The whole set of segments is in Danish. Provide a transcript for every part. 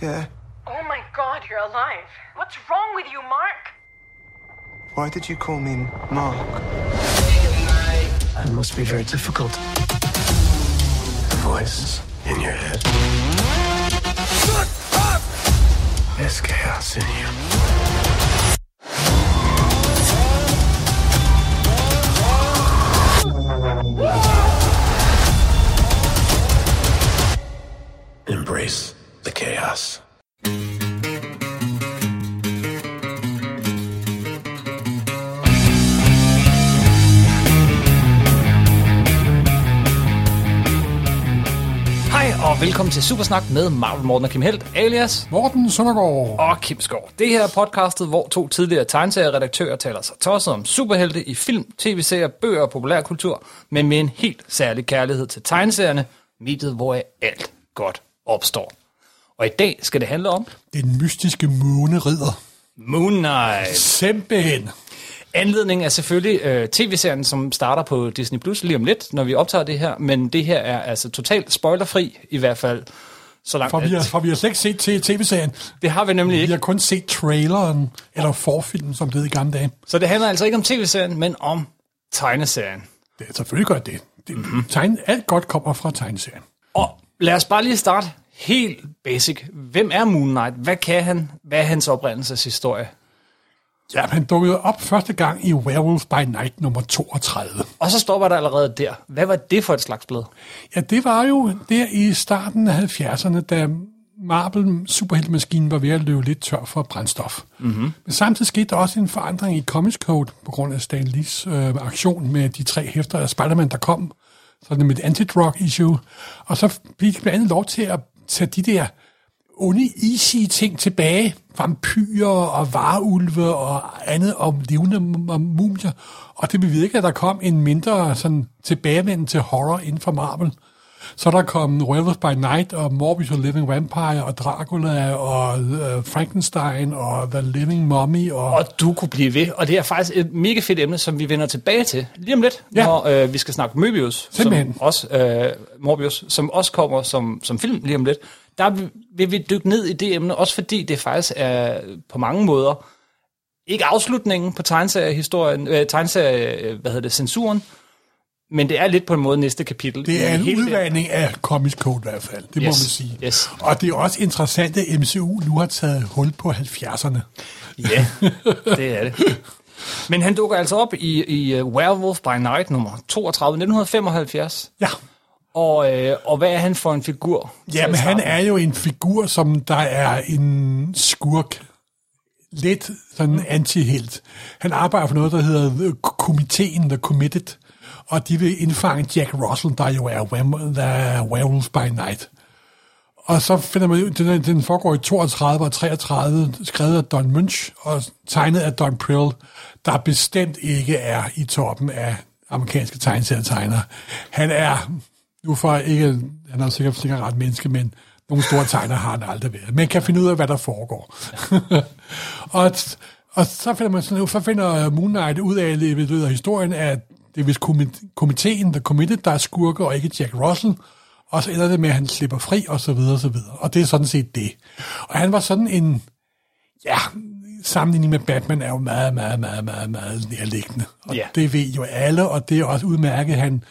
Yeah. Oh my god, you're alive. What's wrong with you, Mark? Why did you call me Mark? It must be very difficult. The voice in your head. Shut up! There's chaos in you. Til Supersnak med Marvel Morten og Kim Helt, alias Morten Søndergaard. og Kim Skov. Det her er podcastet, hvor to tidligere tegneserieredaktører taler sig tosset om superhelte i film, tv-serier, bøger og populærkultur, men med en helt særlig kærlighed til tegneserierne, mediet, hvor alt godt opstår. Og i dag skal det handle om Den mystiske måneridder. Moon Knight. Simpelthen. Anledningen er selvfølgelig øh, tv-serien, som starter på Disney Plus lige om lidt, når vi optager det her, men det her er altså totalt spoilerfri, i hvert fald så langt. For vi, har, for vi har slet ikke set til tv-serien. det har vi nemlig Vi ikke. har kun set traileren, eller forfilmen, som det hed i gamle dage. Så det handler altså ikke om tv-serien, men om tegneserien. Det er selvfølgelig godt det. det mm-hmm. tegn, alt godt kommer fra tegneserien. Og lad os bare lige starte helt basic. Hvem er Moon Knight? Hvad kan han? Hvad er hans oprindelseshistorie? Ja, han dukkede op første gang i Werewolf by Night nummer 32. Og så stopper der allerede der. Hvad var det for et slags blad? Ja, det var jo der i starten af 70'erne, da Marvel superheltemaskinen var ved at løbe lidt tør for brændstof. Mm-hmm. Men samtidig skete der også en forandring i Comics Code på grund af Stan Lees øh, aktion med de tre hæfter af Spider-Man, der kom. Sådan med et anti-drug issue. Og så fik de blandt andet lov til at tage de der onde, easy ting tilbage. Vampyrer og varulve og andet om levende mumier. Og det bevirker, at der kom en mindre sådan, tilbagevenden til horror inden for Marvel. Så der kom Werewolf by Night og Morbius og Living Vampire og Dracula og uh, Frankenstein og The Living Mummy og... Og du kunne blive ved. Og det er faktisk et mega fedt emne, som vi vender tilbage til lige om lidt, Ja. når øh, vi skal snakke Möbius, som også, øh, Morbius, som også kommer som, som film lige om lidt. Der vil- vi dykke ned i det emne, også fordi det faktisk er på mange måder ikke afslutningen på tegneseriehistorien, øh, tegneserie, øh, hvad hedder det, censuren, men det er lidt på en måde næste kapitel. Det er en Helt udvandring af Comics Code i hvert fald, det må man Yes, sige. yes. Og det er også interessant, at MCU nu har taget hul på 70'erne. Ja, det er det. Men han dukker altså op i, i uh, Werewolf by Night nummer 32, 1975. Ja. Og, øh, og hvad er han for en figur? til Ja, at men han er jo en figur, som der er en skurk. Lidt sådan Mm. anti-helt. Han arbejder for noget, der hedder Komiteen, The Committed. Og de vil indfange Jack Russell, der jo er, der er Werewolf by Night. Og så finder man ud, den, den foregår i 32 og 33, skrevet af Don Munch og tegnet af Don Prill, der bestemt ikke er i toppen af amerikanske tegneserietegnere. Han er, nu for ikke, han er sikkert, sikkert ret menneske, men nogle store tegner har han aldrig været. Men kan finde ud af, hvad der foregår. og, og så finder man sådan, så finder Moon Knight ud af, i løbet af historien, at det er vist komi- komiteen, der committed, der er skurke, og ikke Jack Russell. Og så ender det med, at han slipper fri, og så videre, og så videre. Og det er sådan set det. Og han var sådan en, ja, sammenligning med Batman er jo meget, meget, meget, meget, meget nærliggende. Og Ja. det ved jo alle, og det er også udmærket. Han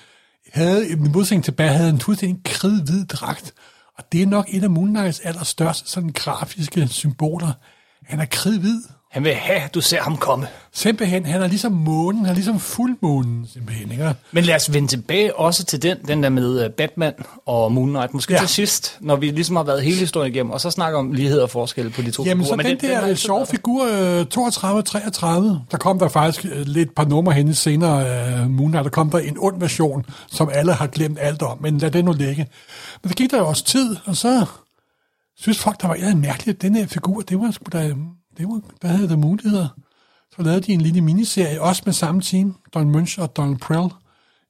havde, i modsætning til Batman, havde en fuldstændig kridhvid dragt. Og det er nok et af Moon Knights allerstørste sådan grafiske symboler. Han er kridhvid. Han vil have, du ser ham komme. Simpelthen, han er ligesom månen, han er ligesom fuldmånen, simpelthen. Ikke? Men lad os vende tilbage også til den, den der med øh, Batman og Moon Knight. Måske ja. Til sidst, når vi ligesom har været hele historien igennem, og så snakker om lighed og forskel på de to Jamen, figurer. så den, har der altid den sjove figur, der. øh, 32-33, der kom der faktisk øh, lidt par numre henne senere af Moon Knight, der kom der en ond version, som alle har glemt alt om, men lad det nu ligge. Men så gik der jo også tid, og så synes folk, der var mærkeligt, at den her figur, det var sgu da, det var, der havde der muligheder. Så lavede de en lille miniserie, også med samme team, Don Munch og Donald Prell,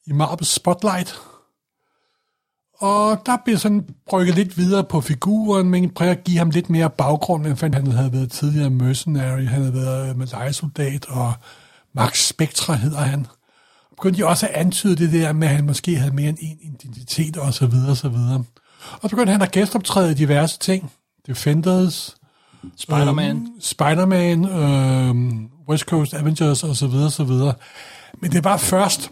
i Marvel Spotlight. Og der blev sådan brygget lidt videre på figuren, men prøvede at give ham lidt mere baggrund, end fandt han havde været tidligere mercenary, han havde været med lejesoldat, og Max Spectra hedder han. Og begyndte de også at antyde det der med, at han måske havde mere end en identitet, og så videre, og så videre. Og så begyndte han at gæstoptræde i diverse ting. Defenders, Spider-Man. Øhm, Spider-Man, øhm, West Coast Avengers og så videre, så videre. Men det var først,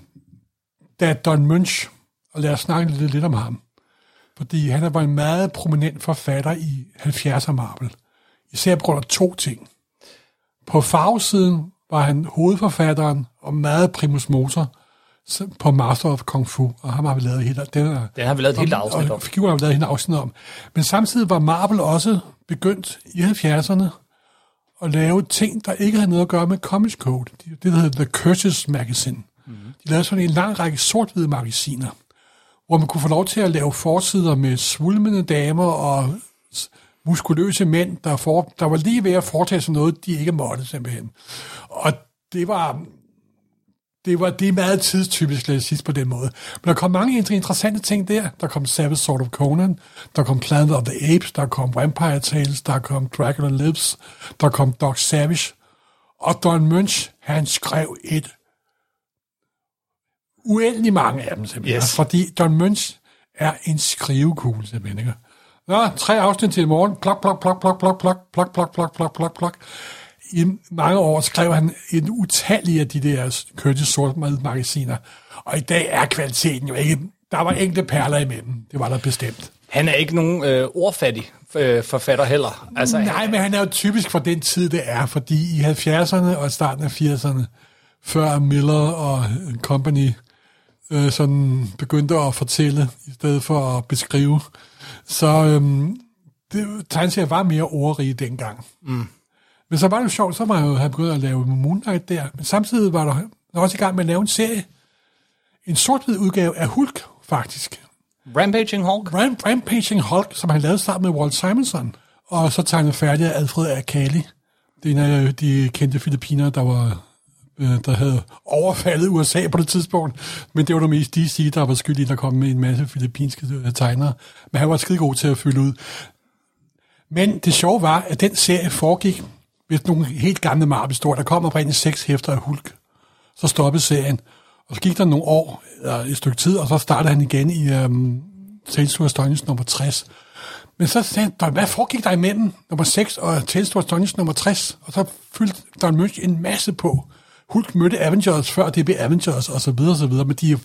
da Don Munch, og lad os snakke lidt, lidt om ham, fordi han var en meget prominent forfatter i 70'er Marvel. Især på grund af to ting. På farvesiden var han hovedforfatteren og meget primus motor på Master of Kung Fu, og ham har vi lavet helt, den er, Den har vi lavet et helt afsnit om. og figuren har vi lavet helt afsnit om. Men samtidig var Marvel også begyndt i 70'erne at lave ting, der ikke havde noget at gøre med Comics Code. Det, det der hedder The Curtis Magazine. Mm. De lavede sådan en lang række sort-hvide magasiner, hvor man kunne få lov til at lave forsider med svulmende damer og muskuløse mænd, der, for, der var lige ved at foretage sig noget, de ikke måtte simpelthen. Og det var, det var det er meget tidstypisk, sige på den måde. Men der kom mange inter- interessante ting der. Der kom Savage Sword of Conan, der kom Planet of the Apes, der kom Vampire Tales, der kom Dracula Lives, der kom Doc Savage. Og Don Munch, han skrev et uendelig mange af dem simpelthen. Yes. Fordi Don Munch er en skrivekugle simpelthen. Ikke? Nå, tre afsnit til i morgen. Plok, plok, plok, plok, plok, plok, plok, plok, plok, plok, plok, plok. I mange år skrev han en utallig af de der Curtis Sort magasiner. Og i dag er kvaliteten jo ikke... Der var enkelte perler imellem. Det var der bestemt. Han er ikke nogen øh, ordfattig øh, forfatter heller. Altså, Nej, men han er jo typisk for den tid, det er, fordi i 70'erne og starten af 80'erne, før Miller og Company øh, sådan begyndte at fortælle, i stedet for at beskrive, så det, tegneserier var mere ordrige dengang. Mm. Men så var det jo sjovt, så var jeg jo han begyndt at lave Moon Knight der, men samtidig var der, også i gang med at lave en serie, en sort-hvid udgave af Hulk, faktisk. Rampaging Hulk. Ram, Rampaging Hulk, som han lavede sammen med Walt Simonson, og så tegnede færdig af Alfred Akali. Det er en af de kendte filipiner, der var øh, der havde overfaldet USA på det tidspunkt, men det var det mest DC, der var skyld i, der kom med en masse filippinske øh, tegnere. Men han var skide god til at fylde ud. Men det sjove var, at den serie foregik hvis nogle helt gamle Marvel-historier. Der kom oprindeligt seks hæfter af Hulk. Så stoppede serien. Og så gik der nogle år, eller et stykke tid, og så startede han igen i øhm, Tales to nummer 60. Men så sagde han, hvad foregik der imellem nummer 6 og Tales to nummer 60? Og så fyldte Don Munch en masse på. Hulk mødte Avengers før det blev Avengers, og så videre, og så videre. Men de,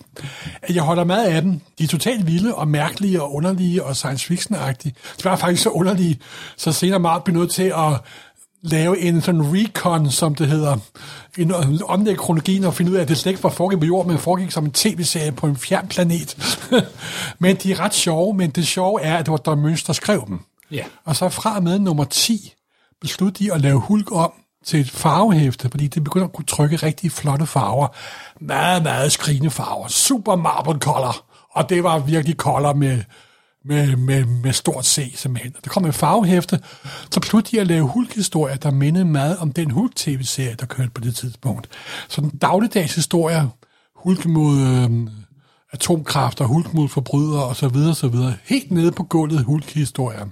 jeg holder meget af dem. De er totalt vilde og mærkelige og underlige og science fiction-agtige. De var faktisk så underlige, så senere meget blev nødt til at lave en sådan recon, som det hedder, en omlægge kronologien og finde ud af, at det slet ikke var foregik på jorden, men foregik som en tv-serie på en fjern planet. men de er ret sjove, men det sjove er, at det var Don Munch, der skrev dem. Ja. Og så fra og med nummer 10 besluttede de at lave Hulk om til et farvehæfte, fordi det begynder at kunne trykke rigtig flotte farver. Meget, meget skrigende farver. Super marble color. Og det var virkelig color med, med, med, med stort C simpelthen. Der kom en farvehæfte, så pludselig at lave hulkhistorier, der mindede meget om den Hulk-tv-serie, der kørte på det tidspunkt. Så den dagligdags historie, Hulk mod øh, atomkraft og Hulk mod forbrydere og så videre, så videre. Helt nede på gulvet Hulk-historier.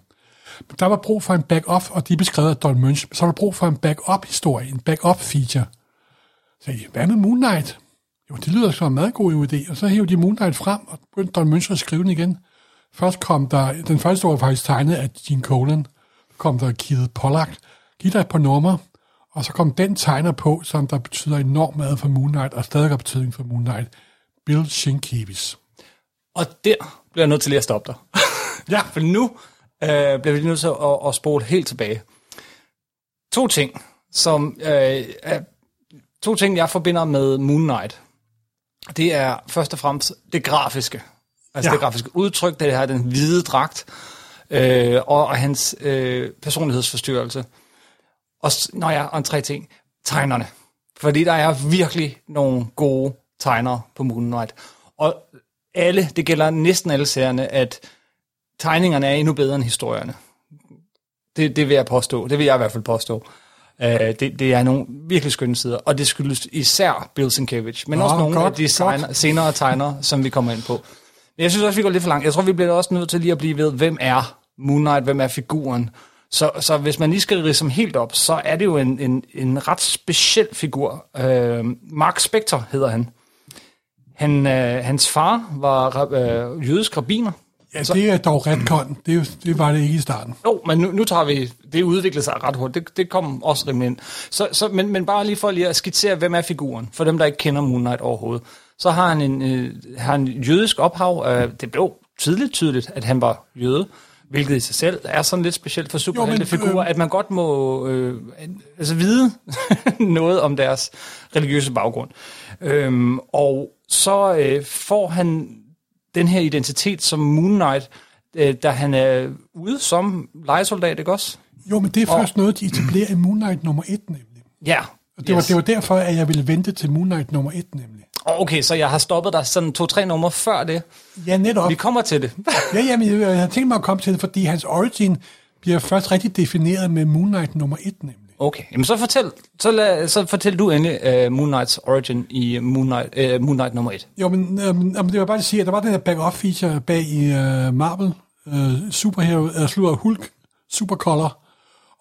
Der var brug for en back-up, og de beskrev af Don Munch. Så var der brug for en back-up-historie, en back-up-feature. Så jeg, hvad med Moon Knight? Jo, det lyder som en meget god idé. Og så hævde de Moon Knight frem, og begyndte Don Munch at skrive den igen. Først kom der, den første var faktisk tegnet af Gene Colan. Kom der Keith Pollack. Giv dig et par numre, og så kom den tegner på, som der betyder enormt meget for Moon Knight, og stadig har betydning for Moon Knight. Bill Sienkiewicz. Og der bliver jeg nødt til lige at stoppe dig. Ja. For nu øh, bliver vi nødt til at, at spole helt tilbage. To ting, som øh, er, to ting, jeg forbinder med Moon Knight. Det er først og fremmest det grafiske. Altså Ja. det grafiske udtryk, det her den hvide dragt, øh, og, og hans øh, personlighedsforstyrrelse. Og, s- nå ja, og en tre ting. Tegnerne. Fordi der er virkelig nogle gode tegnere på Moon Knight. Og alle, det gælder næsten alle serierne, at tegningerne er endnu bedre end historierne. Det, det vil jeg påstå. Det vil jeg i hvert fald påstå. Uh, det, det er nogle virkelig skønne sider, og det skyldes især Bill Sienkiewicz, men Nå, også nogle godt, af de senere, senere tegnere, som vi kommer ind på. Men jeg synes også, vi går lidt for langt. Jeg tror, vi bliver også nødt til lige at blive ved, hvem er Moon Knight, hvem er figuren. Så, så hvis man lige skal ridse ham helt op, så er det jo en, en, en ret speciel figur. Uh, Mark Spector hedder han. han uh, hans far var uh, jødisk rabbiner, Ja, det er dog retcon. Det, det var det ikke i starten. Jo, men nu, nu tager vi, det udviklede sig ret hurtigt, det, det kom også rimelig ind. Så, så, men, men bare lige for lige at skitsere, hvem er figuren, for dem, der ikke kender Moon Knight overhovedet. Så har han en, øh, har en jødisk ophav, øh, det blev tidligt tydeligt, at han var jøde, hvilket i sig selv er sådan lidt specielt for superheltefigurer, øh, at man godt må øh, altså vide noget om deres religiøse baggrund. Øhm, og så øh, får han den her identitet som Moon Knight, øh, da han er ude som legesoldat, ikke også? Jo, men det er først noget, de etablerer i Moon Knight nummer 1, nemlig. Ja. Og det, yes. var, det var derfor, at jeg ville vente til Moon Knight nummer 1, nemlig. Okay, så jeg har stoppet dig sådan to-tre numre før det. Ja, netop. Vi kommer til det. ja, jamen, jeg, jeg har tænkt mig at komme til det, fordi hans origin bliver først rigtig defineret med Moon Knight nummer 1, nemlig. Okay, jamen så fortæl, så, lad, så fortæl du endelig uh, Moon Knights origin i Moon Knight, uh, Moon Knight nummer 1. Jo, men, øhm, det var bare at sige, at der var den her back-up feature bag i uh, Marvel, uh, Superhero, uh, slutter Hulk, Supercolor,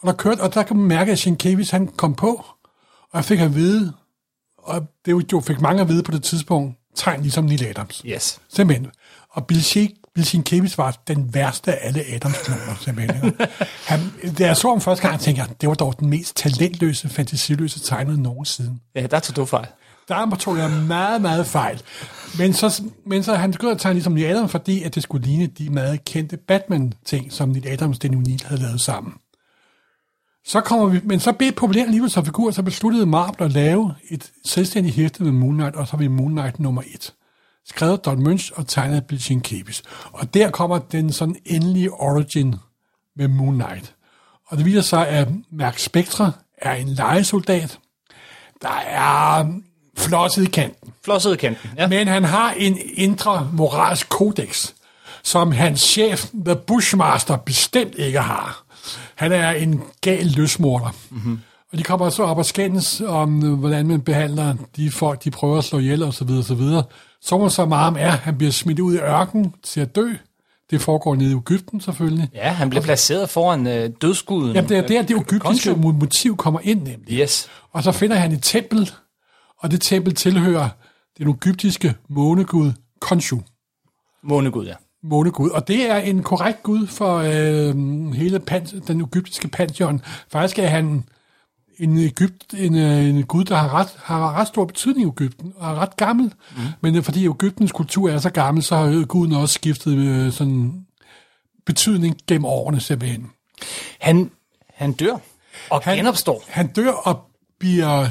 og der kørte, og der kan man mærke, at Sienkiewicz, han kom på, og jeg fik at vide, og det jo fik mange at vide på det tidspunkt, tegn ligesom Neil Adams. Yes. Simpelthen. Og Bill, Sheik, Bill Sienkiewicz var den værste af alle Adams-kloner, simpelthen. Han, da jeg så ham første gang, tænkte jeg, det var dog den mest talentløse, fantasiløse tegner nogensinde. Ja, der tog du fejl. Der tog jeg meget, meget fejl. Men så, men så han begyndte at tegne ligesom Neil Adams, fordi at det skulle ligne de meget kendte Batman-ting, som Neil Adams Danny O'Neill havde lavet sammen. Så kommer vi, men så blev populært alligevel som figur, så besluttede Marvel at lave et selvstændigt hæfte med Moon Knight, og så vi Moon Knight nummer 1. Skrevet Don Munch og tegnet af Bill Sienkiewicz. Og der kommer den sådan endelige origin med Moon Knight. Og det viser sig, at Mark Spectre er en legesoldat, der er flosset i kanten. Flosset i kanten, ja. Men han har en indre moralsk kodex, som hans chef, The Bushmaster, bestemt ikke har. Han er en gal løsmorder. Mm-hmm. Og de kommer så op og skændes om, øh, hvordan man behandler de folk, de prøver at slå ihjel og så videre, så videre. Så må så meget er, han bliver smidt ud i ørken til at dø. Det foregår nede i Ægypten selvfølgelig. Ja, han bliver placeret foran øh, dødskuden. Jamen, det er der, det egyptiske motiv kommer ind nemlig. Yes. Og så finder han et tempel, og det tempel tilhører den egyptiske månegud Khonshu. Månegud, ja. Månegud, og det er en korrekt gud for øh, hele pan, den egyptiske pantheon. Faktisk er han en, Egypt, en, øh, en gud, der har ret, har ret stor betydning i Ægypten, og er ret gammel. Mm. Men øh, fordi Ægyptens kultur er så gammel, så har guden også skiftet øh, sådan betydning gennem årene simpelthen. Han, han dør og Han- genopstår. Han dør og bliver,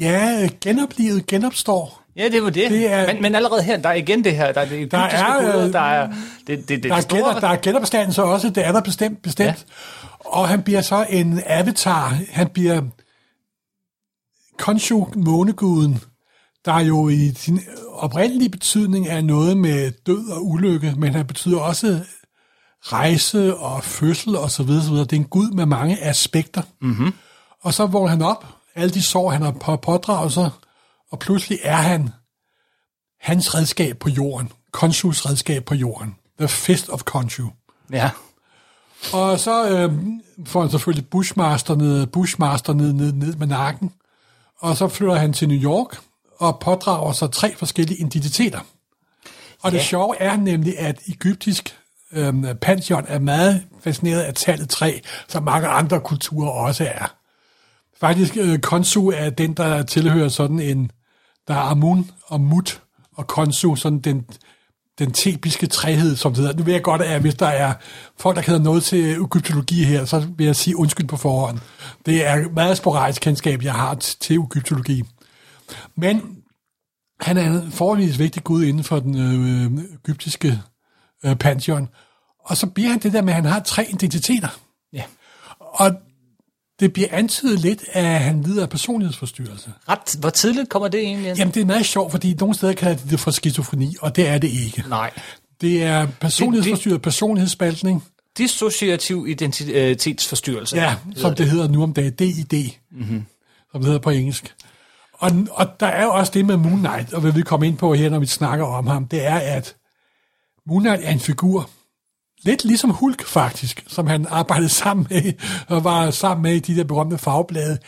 ja, genoplevet, genopstår. Ja, det var det. Det er- men, men allerede her, der er igen det her, der er det egyptiske er, guder, øh, der er det, det, det, Der er, store... gener, der er genopstandelse også, det er der bestemt. bestemt. Ja. Og han bliver så en avatar. Han bliver Khonshu, måneguden, der jo i sin oprindelige betydning er noget med død og ulykke, men han betyder også rejse og fødsel og så videre, så videre. Det er en gud med mange aspekter. Mm-hmm. Og så vågner han op, alle de sår, han har på pådraget sig, og pludselig er han hans redskab på jorden. Khonshus redskab på jorden. The Fist of Khonshu. Ja. Og så øh, får han selvfølgelig Bushmaster ned, Bushmaster ned, ned, ned med nakken. Og så flytter han til New York og pådrager sig tre forskellige identiteter. Og det Ja. sjove er nemlig, at egyptisk øh, pantheon er meget fascineret af tallet 3, som mange andre kulturer også er. Faktisk, øh, Konsu er den, der tilhører sådan en, der er Amun og Mut, og Konsu, sådan den, den tebiske træhed, som det hedder. Nu ved jeg godt, at hvis der er folk, der kender noget til egyptologi her, så vil jeg sige undskyld på forhånd. Det er meget sporadisk kendskab, jeg har til egyptologi. Men han er en forholdsvis vigtig gud inden for den øh, egyptiske øh, pantheon. Og så bliver han det der med, at han har tre identiteter. ja. Og det bliver antydet lidt, at han lider af personlighedsforstyrrelse. Ret, hvor tidligt kommer det egentlig ind? Jamen, det er meget sjovt, fordi nogle steder kalder de det for skizofreni, og det er det ikke. Nej. Det er personlighedsforstyrret personlighedsspaltning, Dissociativ identitetsforstyrrelse. ja, som det hedder nu om dagen, DID, mm-hmm. som det hedder på engelsk. Og, og der er jo også det med Moon Knight, og hvad vi kommer ind på her, når vi snakker om ham, det er, at Moon Knight er en figur, lidt ligesom Hulk faktisk, som han arbejdede sammen med, og var sammen med i de der berømte farveblade.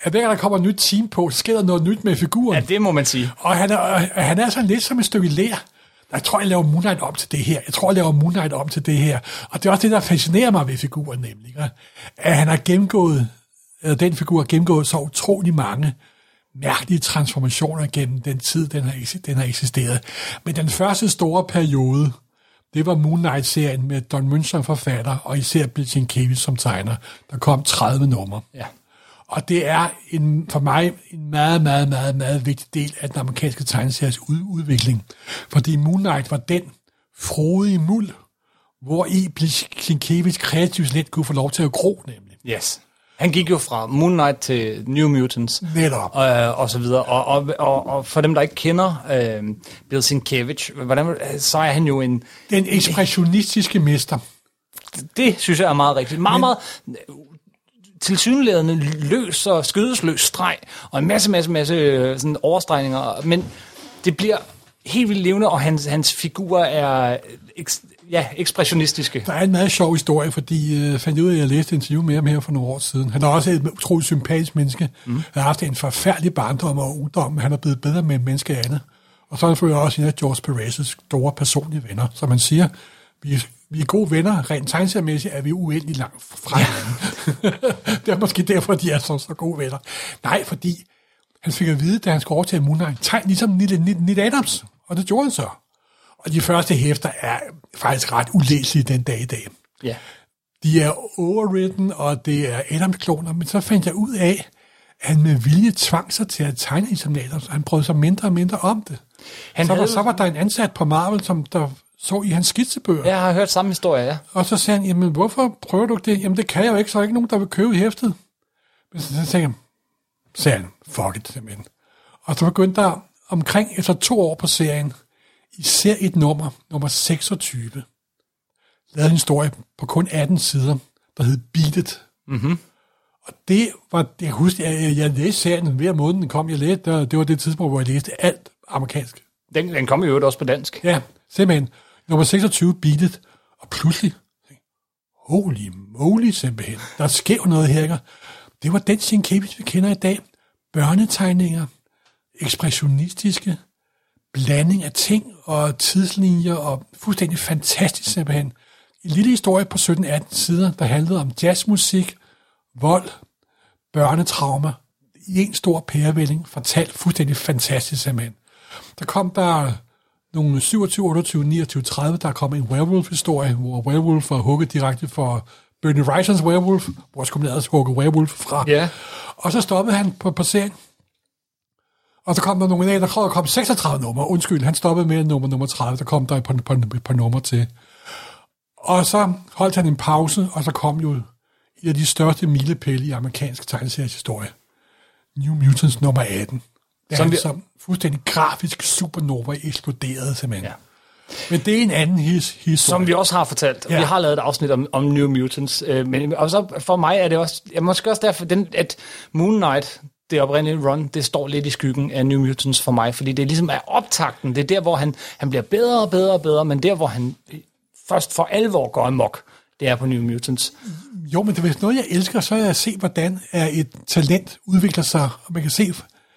At hver gang der kommer et nyt team på, sker der noget nyt med figuren. Ja, det må man sige. Og han er, han er sådan lidt som et stykke lær. Jeg tror, jeg laver Moon Knight om til det her. Jeg tror, jeg laver Moon Knight om til det her. Og det er også det, der fascinerer mig ved figuren, nemlig. At han har gennemgået, eller den figur har gennemgået så utrolig mange mærkelige transformationer gennem den tid, den har, den har eksisteret. Men den første store periode, det var Moon Knight-serien med Don Münch som forfatter, og især Bill Sienkiewicz som tegner. Der kom 30 numre. Ja. Og det er en, for mig en meget, meget, meget, meget vigtig del af den amerikanske tegneseries ud, udvikling. Fordi Moon Knight var den frodige muld, hvor i Sienkiewicz kreativt let kunne få lov til at gro, nemlig. Yes. Han gik jo fra Moon Knight til New Mutants. Netop. Og, øh, og så videre. Og, og, og, og for dem, der ikke kender øh, Bill Sienkiewicz, hvordan, så er han jo en... Den ekspressionistiske mester. Det synes jeg er meget rigtigt. Meget, meget tilsyneladende løs og skødesløs streg, og en masse, masse, masse øh, sådan overstregninger, men det bliver helt vildt levende, og hans, hans figurer er eks, ja, ekspressionistiske. Der er en meget sjov historie, fordi jeg øh, fandt ud af, at jeg læste et interview med ham her for nogle år siden. Han er også et utroligt sympatisk menneske. Mm. Han har haft en forfærdelig barndom og ungdom, men han er blevet bedre med menneske andet. Og så er han også en af George Perez' store personlige venner. Som man siger, vi vi er gode venner. Rent tegnseriemæssigt er vi uendelig langt fra hinanden. det er måske derfor, de er så, så gode venner. Nej, fordi han fik at vide, da han skulle overtage Moon Knight, tegn ligesom Nick Adams. Og det gjorde han så. Og de første hæfter er faktisk ret ulæselige den dag i dag. Ja. De er overwritten, og det er Adams-kloner, men så fandt jeg ud af, at han med vilje tvang sig til at tegne Adams, og han prøvede sig mindre og mindre om det. Han så, var, havde- så var der en ansat på Marvel, som der så i hans skitsebøger, Jeg har hørt samme historie, ja. og så sagde han, jamen hvorfor prøver du det? Jamen det kan jeg jo ikke, så er der ikke nogen, der vil købe hæftet. Men så, så sagde han, sagde han, fuck it simpelthen. Og så begyndte der omkring efter to år på serien, især et nummer, nummer 26, lavede en historie på kun 18 sider, der hed Beat It. Mm-hmm. Og det var, det, jeg husker, jeg, jeg, jeg læste serien hver måned, den kom, jeg læste, der, det var det tidspunkt, hvor jeg læste alt amerikansk. Den, den kom jo øvrigt også på dansk. Ja, simpelthen. Nummer 26, Beat It. Og pludselig, holy moly simpelthen, der sker noget her. ikke? Det var den Sienkiewicz, vi kender i dag. Børnetegninger, ekspressionistiske, blanding af ting og tidslinjer, og fuldstændig fantastisk simpelthen. En lille historie på 17-18 sider, der handlede om jazzmusik, vold, børnetraumer, i en stor pærevælling, fortalt fuldstændig fantastisk simpelthen. Der kom der nogle 27, 28, 29, 30, der kom en werewolf-historie, hvor werewolf var hugget direkte for Bernie Wrightons werewolf, hvor skulle man ellers hugge werewolf fra. Ja. Og så stoppede han på, på serien. Og så kom der nogle af, der der kom 36 numre. Undskyld, han stoppede med nummer nummer 30. Der kom der et par, par, par, par numre til. Og så holdt han en pause, og så kom jo en af de største milepæle i amerikansk tegneseriers historie. New Mutants nummer 18. Der vi- vi... som fuldstændig grafisk supernova eksploderede simpelthen. Ja. Men det er en anden his, historie. Som vi også har fortalt. Ja. Vi har lavet et afsnit om, om New Mutants. Øh, men og så for mig er det også, ja, måske også derfor, den, at Moon Knight, det oprindelige run, det står lidt i skyggen af New Mutants for mig, fordi det ligesom er optakten. Det er der, hvor han, han bliver bedre og bedre og bedre, men der, hvor han først for alvor går amok, det er på New Mutants. Jo, men det er noget, jeg elsker, så er jeg at se, hvordan et talent udvikler sig. Og man kan se,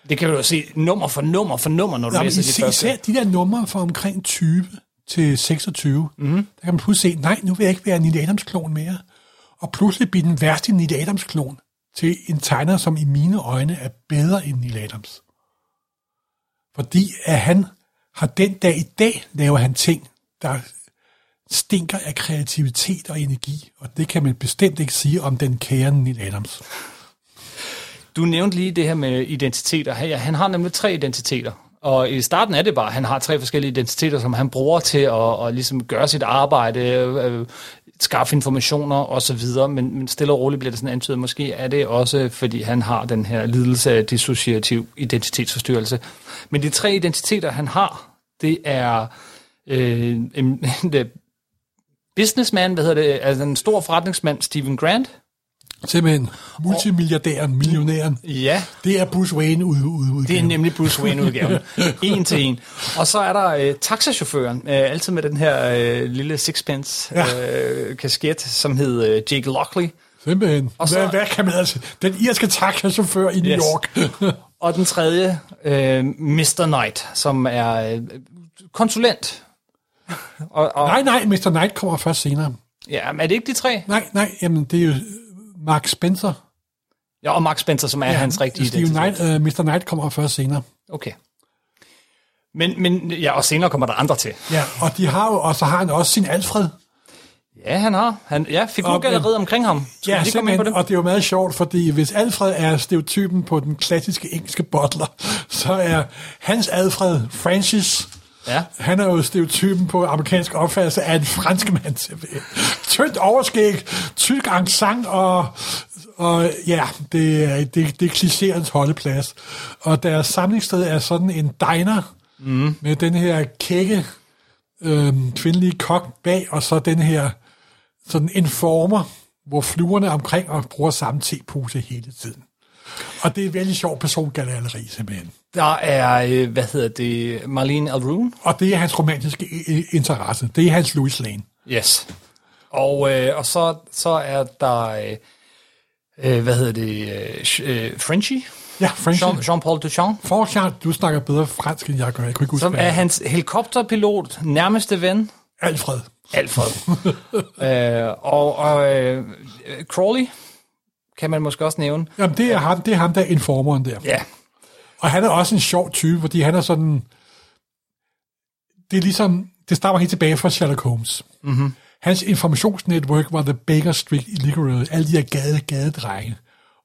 Det kan du jo se nummer for nummer for nummer, når du Jamen, læser de første. især de der numre fra omkring 20 til 26, mm. der kan man pludselig se, nej, nu vil jeg ikke være en Neil Adams-klon mere. Og pludselig bliver den værste Neil Adams-klon til en tegner, som i mine øjne er bedre end Neil Adams. Fordi at han har den dag i dag, laver han ting, der stinker af kreativitet og energi. Og det kan man bestemt ikke sige om den kære Neil Adams. Du nævnte lige det her med identiteter. Han, han har nemlig tre identiteter. Og i starten er det bare, at han har tre forskellige identiteter, som han bruger til at, at ligesom gøre sit arbejde, øh, skaffe informationer osv. Men, men stille og roligt bliver det sådan antydet. Måske er det også, fordi han har den her lidelse af dissociativ identitetsforstyrrelse. Men de tre identiteter, han har, det er øh, en, en øh, businessman, hvad hedder det, altså en stor forretningsmand, Stephen Grant. Simpelthen multimilliardæren, millionæren. Ja, Det er Bruce Wayne ud, ud, ud Det er nemlig Bruce Wayne-udgaven. en til en. Og så er der øh, taxachaufføren, øh, altid med den her øh, lille sixpence øh, kasket, som hed øh, Jake Lockley. Simpelthen. Og så, hvad, hvad kan man altså? Den irske taxachauffør i New Yes. York. Og den tredje, øh, Mr. Knight, som er øh, konsulent Og, og, Nej, nej, Mr. Knight kommer først senere. Ja, men er det ikke de tre? Nej, nej, jamen det er jo Mark Spencer. Ja, og Mark Spencer, som er ja, hans rigtige Steve identitet. Knight, uh, Mr. Knight kommer først senere. Okay. Men, men, ja, og senere kommer der andre til. Ja, og de har jo, og så har han også sin Alfred. Ja, han har. Han, ja, figurgalleriet omkring ham. Skal Ja, lige på det? og det er jo meget sjovt, fordi hvis Alfred er stereotypen på den klassiske engelske butler, så er hans Alfred Francis, Ja. han er jo stereotypen på amerikansk opfattelse af en fransk mand. Tyndt overskæg, tyk accent og, og ja, det, er- det, det er klichéernes holdeplads. Og deres samlingssted er sådan en diner mm. med den her kække øh, kvindelige kok bag, og så den her sådan en former, hvor fluerne er omkring og bruger samme tepose hele tiden. Og det er et vældig sjovt persongalleri, simpelthen. Der er, øh, hvad hedder det, Marlene Alroon. Og det er hans romantiske i- interesse. Det er hans Louis Lane. Yes. Og, øh, og så, så er der, øh, øh, hvad hedder det, øh, øh, Frenchie, Ja, French. Jean, Jean-Paul Duchamp, Fortjart, du snakker bedre fransk, end jeg gør. Jeg kunne ikke huske, som er hans helikopterpilot, nærmeste ven, Alfred. Alfred. øh, og og øh, Crawley kan man måske også nævne. Jamen, det er ham, det er ham der er informeren der. Ja, Og han er også en sjov type, fordi han er sådan... Det er ligesom... Det stammer helt tilbage fra Sherlock Holmes. Mm-hmm. Hans informationsnetværk var The Baker Street Illegal, alle de her gade, gadedrenge.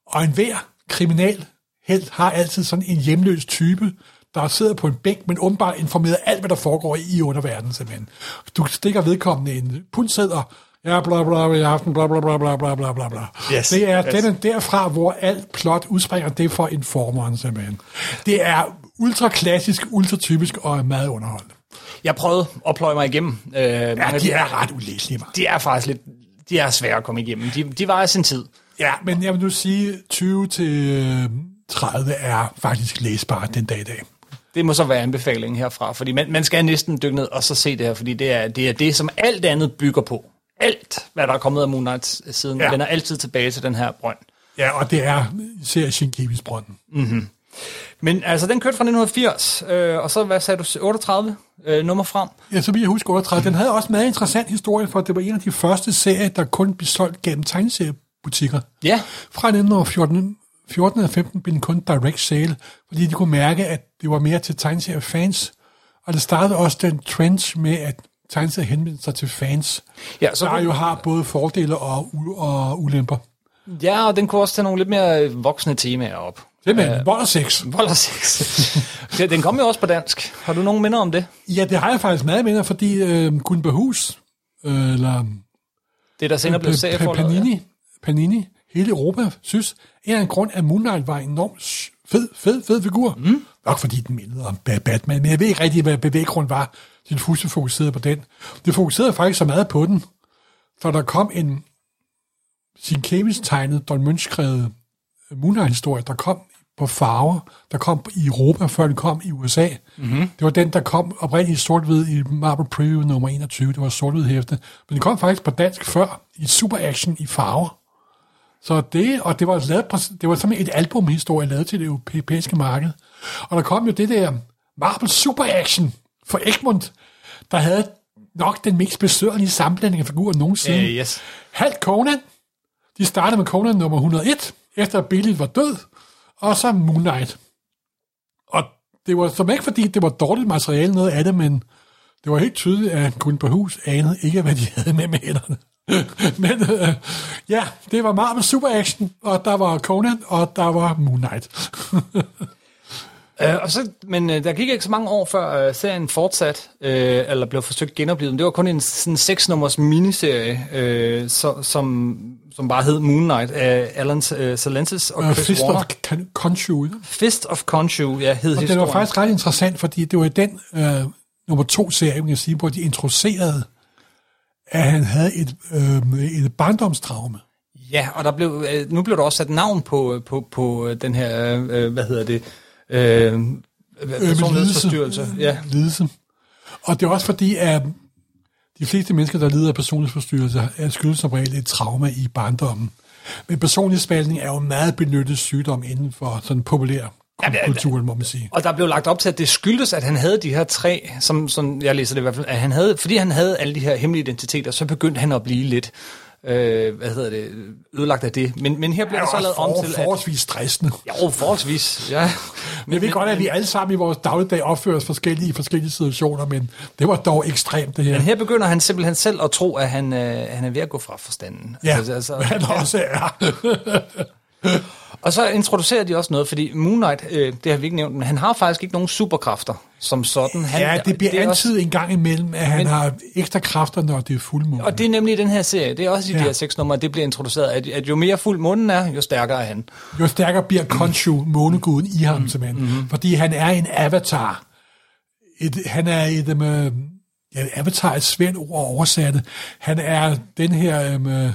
Og enhver kriminal helt har altid sådan en hjemløs type, der sidder på en bænk, men åbenbart informerer alt, hvad der foregår i underverdenen, simpelthen. Du stikker vedkommende en pundsæder, ja, bla bla, i aften, bla bla bla bla bla bla bla bla. Yes, Det er yes. den derfra, hvor alt plot udspringer, det er for informeren, simpelthen. Det er ultra klassisk, ultra typisk og meget underholdende. jeg prøvede at pløje mig igennem. Øh, Ja, de er ret ulæselige, man. de er faktisk lidt, de er svære at komme igennem. De, de var sin tid. Ja, men jeg vil nu sige, 20 til øh, 30 er faktisk læsbare den dag i dag. Det må så være anbefalingen herfra, fordi man, man skal næsten dykke ned og så se det her, fordi det er, det er det, som alt andet bygger på. Alt, hvad der er kommet af Moon Knight siden, Ja. vender altid tilbage til den her brønd. Ja, og det er især Shinkivis brønden. Men altså, den kørte fra 1980, øh, og så, hvad sagde du, 38 øh, nummer frem. Ja, så vil jeg huske 38. Den havde også en meget interessant historie, for det var en af de første serier, der kun blev solgt gennem tegneseriebutikker. Ja, Fra 1914 14 og 15 blev den kun direct sale, fordi de kunne mærke, at det var mere til tegneseriefans. Og det startede også den trend med, at tegneserier henvendte sig til fans, ja, så, der jo har både fordele og, og ulemper. ja, og den kunne også tage nogle lidt mere øh, voksne temaer op. Simpelthen, øh, vold og sex. Vold og sex. Ja, den kom jo også på dansk. Har du nogen minder om det? Ja, det har jeg faktisk meget med, fordi øh, Gun Bahus, øh, eller Det, der senere blev Pa- serie Pa- for. Panini, Panini, hele Europa, synes, en eller anden grund, at Moon Knight var en enormt fed, fed, fed figur. Mm. Nok fordi den mindede om Ba- Batman, men jeg ved ikke rigtig, hvad bevæggrund var. Den fuldstændig fokuserede på den. Det fokuserede faktisk så meget på den, for der kom en sin Kevis tegnet, Don Munch skrevet Moon Knight-historie, der kom på farver, der kom i Europa, før den kom i USA. Mm-hmm. Det var den, der kom oprindeligt i sort-hvid i Marvel Preview nummer 21. Det var sort-hvid hæfte. Men den kom faktisk på dansk før, i Super Action i farver. Så det, og det var, lavet, det var simpelthen et albumhistorie lavet til det europæiske marked. Og der kom jo det der Marvel Super Action for Egmont, der havde nok den mest besøgerlige sammenblanding af figurer nogensinde. Øh, yes. Halvt Conan. De startede med Conan nummer 101, efter at Billy var død, og så Moon Knight. Og det var som ikke fordi, det var dårligt materiale, noget af det, men det var helt tydeligt, at Gun på hus anede ikke, hvad de havde med med hænderne. men øh, ja, det var Marvel Super Action, og der var Conan, og der var Moon Knight. Øh, og så, men øh, der gik ikke så mange år før øh, serien fortsat, øh, eller blev forsøgt genoplevet. Det var kun en sådan seks nummers miniserie, øh, så, som, som bare hed Moon Knight af Alan øh, Salentis og Uh, Chris Fist Warner. of Con- Khonshu. Fist of Khonshu, ja, hed Og det historien. var faktisk ret interessant, fordi det var i den øh, nummer to serie, man kan sige, hvor de introducerede, at han havde et, øh, et barndomstraume. Ja, og der blev, øh, nu blev der også sat navn på, på, på øh, den her, øh, hvad hedder det, øh, personlighedsforstyrrelse. Ja. lidelse. Og det er også fordi, at de fleste mennesker, der lider af personlighedsforstyrrelser, er skyldes som regel et trauma i barndommen. Men personlighedsspaltning er jo en meget benyttet sygdom inden for sådan populær kulturen, må man sige. Og der blev lagt op til, at det skyldtes, at han havde de her tre, som, som jeg læser det i hvert fald, at han havde, fordi han havde alle de her hemmelige identiteter, så begyndte han at blive lidt, øh, hvad hedder det, ødelagt af det. Men, men her bliver Det så lavet om til, at... forholdsvis stressende. Jo, forholdsvis, ja. Men jeg ved godt, at vi alle sammen i vores dagligdag opfører os forskellige i forskellige situationer, men det var dog ekstremt, det her. Men her begynder han simpelthen selv at tro, at han, øh, han er ved at gå fra forstanden. Ja, Altså, altså, han også er. Og så introducerer de også noget, fordi Moon Knight, øh, det har vi ikke nævnt, men han har faktisk ikke nogen superkræfter som sådan. Han, ja, det bliver er altid også, en gang imellem, at han Men- har ekstra kræfter, når det er fuldmåne. Og det er nemlig i den her serie, det er også i ja. De her seks numre, det bliver introduceret, at, at jo mere fuld månen er, jo stærkere er han. Jo stærkere bliver Khonshu, måneguden, i ham simpelthen. Mm-hmm. Fordi han er en avatar. Et, han er et... Um, ja, avatar er et svært ord at oversætte. Han er den her... Um,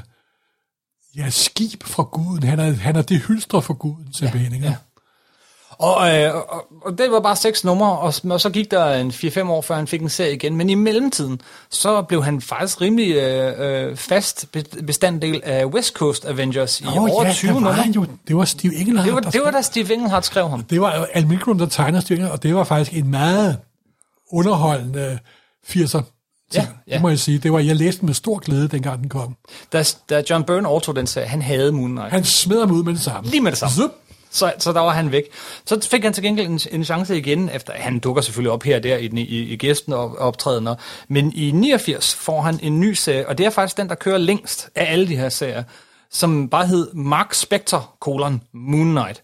ja, skib fra guden. Han er, han er det hylstre for guden, simpelthen. Ja, ja. Og, øh, og, og det var bare seks numre, og, og så gik der en 4-5 år, før han fik en serie igen. Men i mellemtiden, så blev han faktisk rimelig øh, øh, fast be- bestanddel af West Coast Avengers i Åh, over ja, 20 der var numre. jo. Det var Steve Englehart, Det var, der det var da Steve Englehart skrev ham. Det var Al Milgrom, der tegner Steve Englehart, og det var faktisk en meget underholdende 80'er. Ja, ja. Det må jeg sige. Det var, jeg læste den med stor glæde, dengang den kom. Da, da John Byrne overtog den serie, han havde Moon Knight. Han smed ham ud med det samme. Lige med det samme. Zup. Så, så der var han væk. Så fik han til gengæld en, en chance igen, efter han dukker selvfølgelig op her og der i, den- i, i gæsten og optrædener. Men i 89 får han en ny serie, og det er faktisk den, der kører længst af alle de her serier, som bare hed Mark Spector, colon, Moon Knight.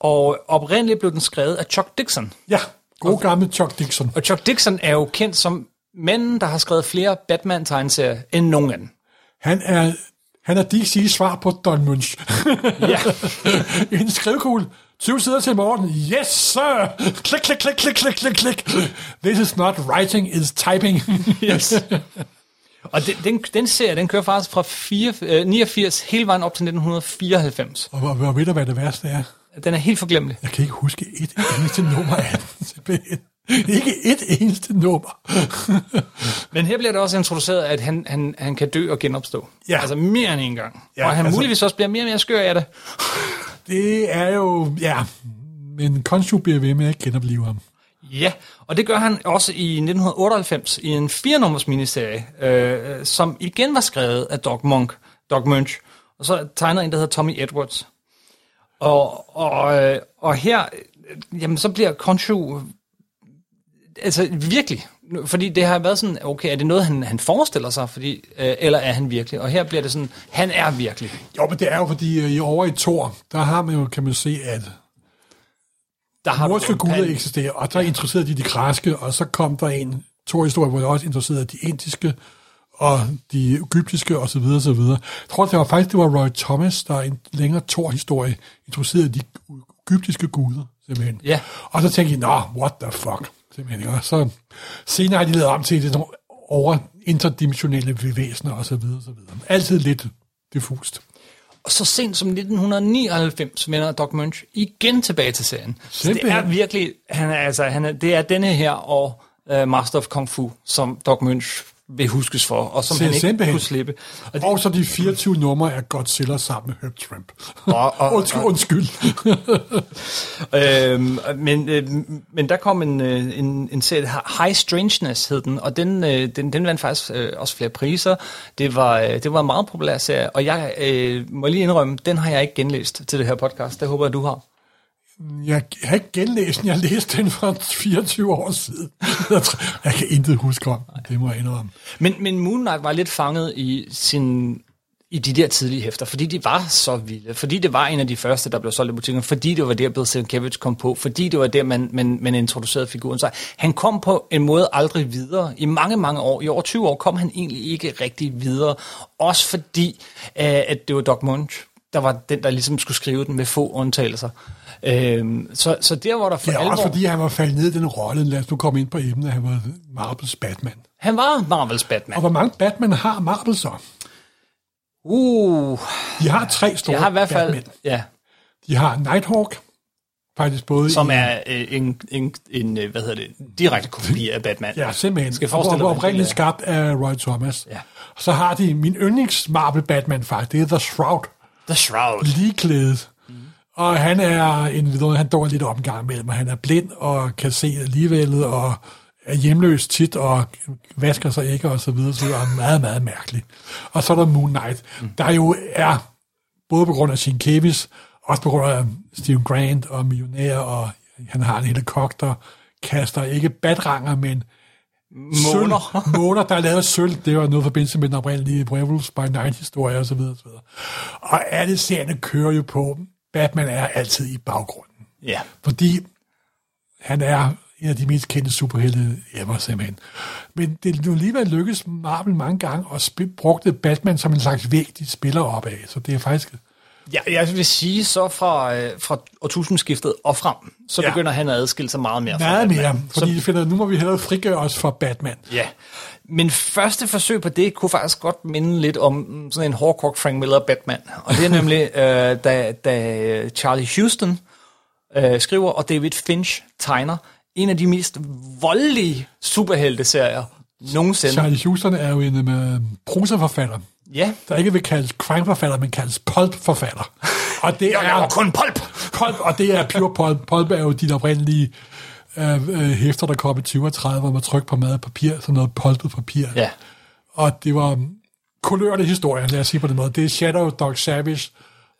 Og oprindeligt blev den skrevet af Chuck Dixon. Ja, god gammel Chuck Dixon. Og Chuck Dixon er jo kendt som manden, der har skrevet flere Batman-tegneserier end nogen anden. Han er, han er DC's svar på Don Munch. Ja. en skrivekugle. 20 sider til morgen. Yes, sir! Klik, klik, klik, klik, klik, klik, klik. This is not writing, it's typing. Yes. Og den, den, den serie, den kører faktisk fra 4, øh, 89 hele vejen op til 1994. og hvor, hvor ved du, hvad det værste er? Den er helt forglemmelig. Jeg kan ikke huske et eneste nummer af den. Ikke et eneste nummer. Men her bliver det også introduceret, at han, han, han kan dø og genopstå. Ja. Altså mere end en gang. Ja, og han altså- muligvis også bliver mere og mere skør af det. Det er jo, ja, men Khonshu bliver ved med at genopleve ham. Ja, og det gør han også i 1998 i en fire-nummers miniserie, øh, som igen var skrevet af Doc Monk, Doc Munch, og så tegner en, der hedder Tommy Edwards. Og, og, øh, og her, øh, jamen så bliver Khonshu, altså virkelig, fordi det har været sådan, okay, er det noget, han, han forestiller sig, fordi, øh, eller er han virkelig? Og her bliver det sådan, han er virkelig. Jo, men det er jo fordi, øh, i over i Thor, der har man jo, kan man se, at Der har norske guder han- eksisterer, og der interesserede de de græske, og så kom der en Thor-historie, hvor der også interesserede de indiske, og de egyptiske, og så videre, så videre. Jeg tror, det var faktisk, det var Roy Thomas, der en længere Thor-historie introducerede de egyptiske guder, simpelthen. Ja. Og så tænkte jeg, nå, what the fuck, simpelthen. ikke? Og så senere har de lavet om til det nogle over interdimensionelle væsener, og så videre, så videre. Altid lidt diffust. Og så sent som 1999 vender Doc Munch igen tilbage til serien. Så det er Simpelthen. virkelig, han er, altså, han er, det er denne her og uh, Master of Kung Fu, som Doc Munch vil huskes for, og som Se, han ikke simpelthen. kunne slippe. Og det, Og så de 24 numre af Godzilla sammen med Herb Tramp. Og- og- undskyld, undskyld. øhm, men, øh, men der kom en, øh, en, en serie, High Strangeness hed den, og den, øh, den, den vandt faktisk øh, også flere priser. Det var, øh, det var en meget populær serie, og jeg øh, må lige indrømme, den har jeg ikke genlæst til det her podcast. Det håber jeg, du har. Jeg har ikke genlæst den. Jeg læste den for 24 år siden. Jeg kan intet huske om. Det må jeg indrømme. Men, men Moon Knight var lidt fanget i sin i de der tidlige hæfter, fordi de var så vilde, fordi det var en af de første, der blev solgt i butikken, fordi det var der, Bill Sienkiewicz kom på, fordi det var der, man, man, man introducerede figuren. Så han kom på en måde aldrig videre. I mange, mange år, i over 20 år, kom han egentlig ikke rigtig videre. Også fordi, øh, at det var Doc Munch, der var den, der ligesom skulle skrive den med få undtagelser. Øhm, så, så der, hvor der for er alvor... også fordi, han var faldet ned i den rolle. Lad os nu komme ind på emnet. Han var Marvels Batman. Han var Marvels Batman. Og hvor mange Batman har Marvel så? Uh, De har tre store jeg har i hvert fald... Batman. Ja, De har Nighthawk, faktisk både Som i, er øh, en, en, en, øh, hvad hedder det, direkte kopi af Batman. Ja, simpelthen. Skal og forestille dig, oprindeligt skabt af Roy Thomas. Ja. Og så har de min yndlings Marvel Batman faktisk, det er The Shroud. The Shroud. Lige klædet. Mm. Og han er en vidunderlig, han dår lidt omgang mellem, og han er blind og kan se alligevel, og er hjemløs tit, og vasker sig ikke, og så videre, så videre, og er meget, meget mærkelig. Og så er der Moon Knight, mm. der jo er, både på grund af sin Kevis, også på grund af Steve Grant og millionær, og han har en helikopter, kaster ikke batranger, men Måner. Sølv, måner, der er lavet sølv. Det var noget forbindelse med den oprindelige Werewolves by Night-historie osv. Og, og alle serierne kører jo på, Batman er altid i baggrunden. Ja. Fordi han er en af de mest kendte superhelte ever, simpelthen. Men det er jo alligevel lykkedes Marvel mange gange og spil, brugte Batman som en slags væg, de spiller op af. Så det er faktisk... Ja, jeg vil sige, så fra, øh, fra årtusindskiftet og frem, så Ja. begynder han at adskille sig meget mere fra Meget mere, fordi de finder, nu må vi hellere frigøre os fra Batman. Ja. Men første forsøg på det kunne faktisk godt minde lidt om sådan en hårdkogt Frank Miller Batman. Og det er nemlig, øh, da, da Charlie Houston øh, skriver, og David Finch tegner, en af de mest voldelige superhelteserier nogensinde. Charlie Houston er jo en uh, prosaforfatter, Ja, der ikke vil kaldes crime-forfatter, men kaldes pulp-forfatter. Og det jeg er kun pulp. pulp, og det er pure pulp. Pulp er jo de oprindelige øh, øh, hæfter, der kom i 20 og 30, hvor man trykker på mad papir, sådan noget pulpet papir. Ja. Og det var kulørte historier, lad os sige på den måde. Det er Shadow, Dog Savage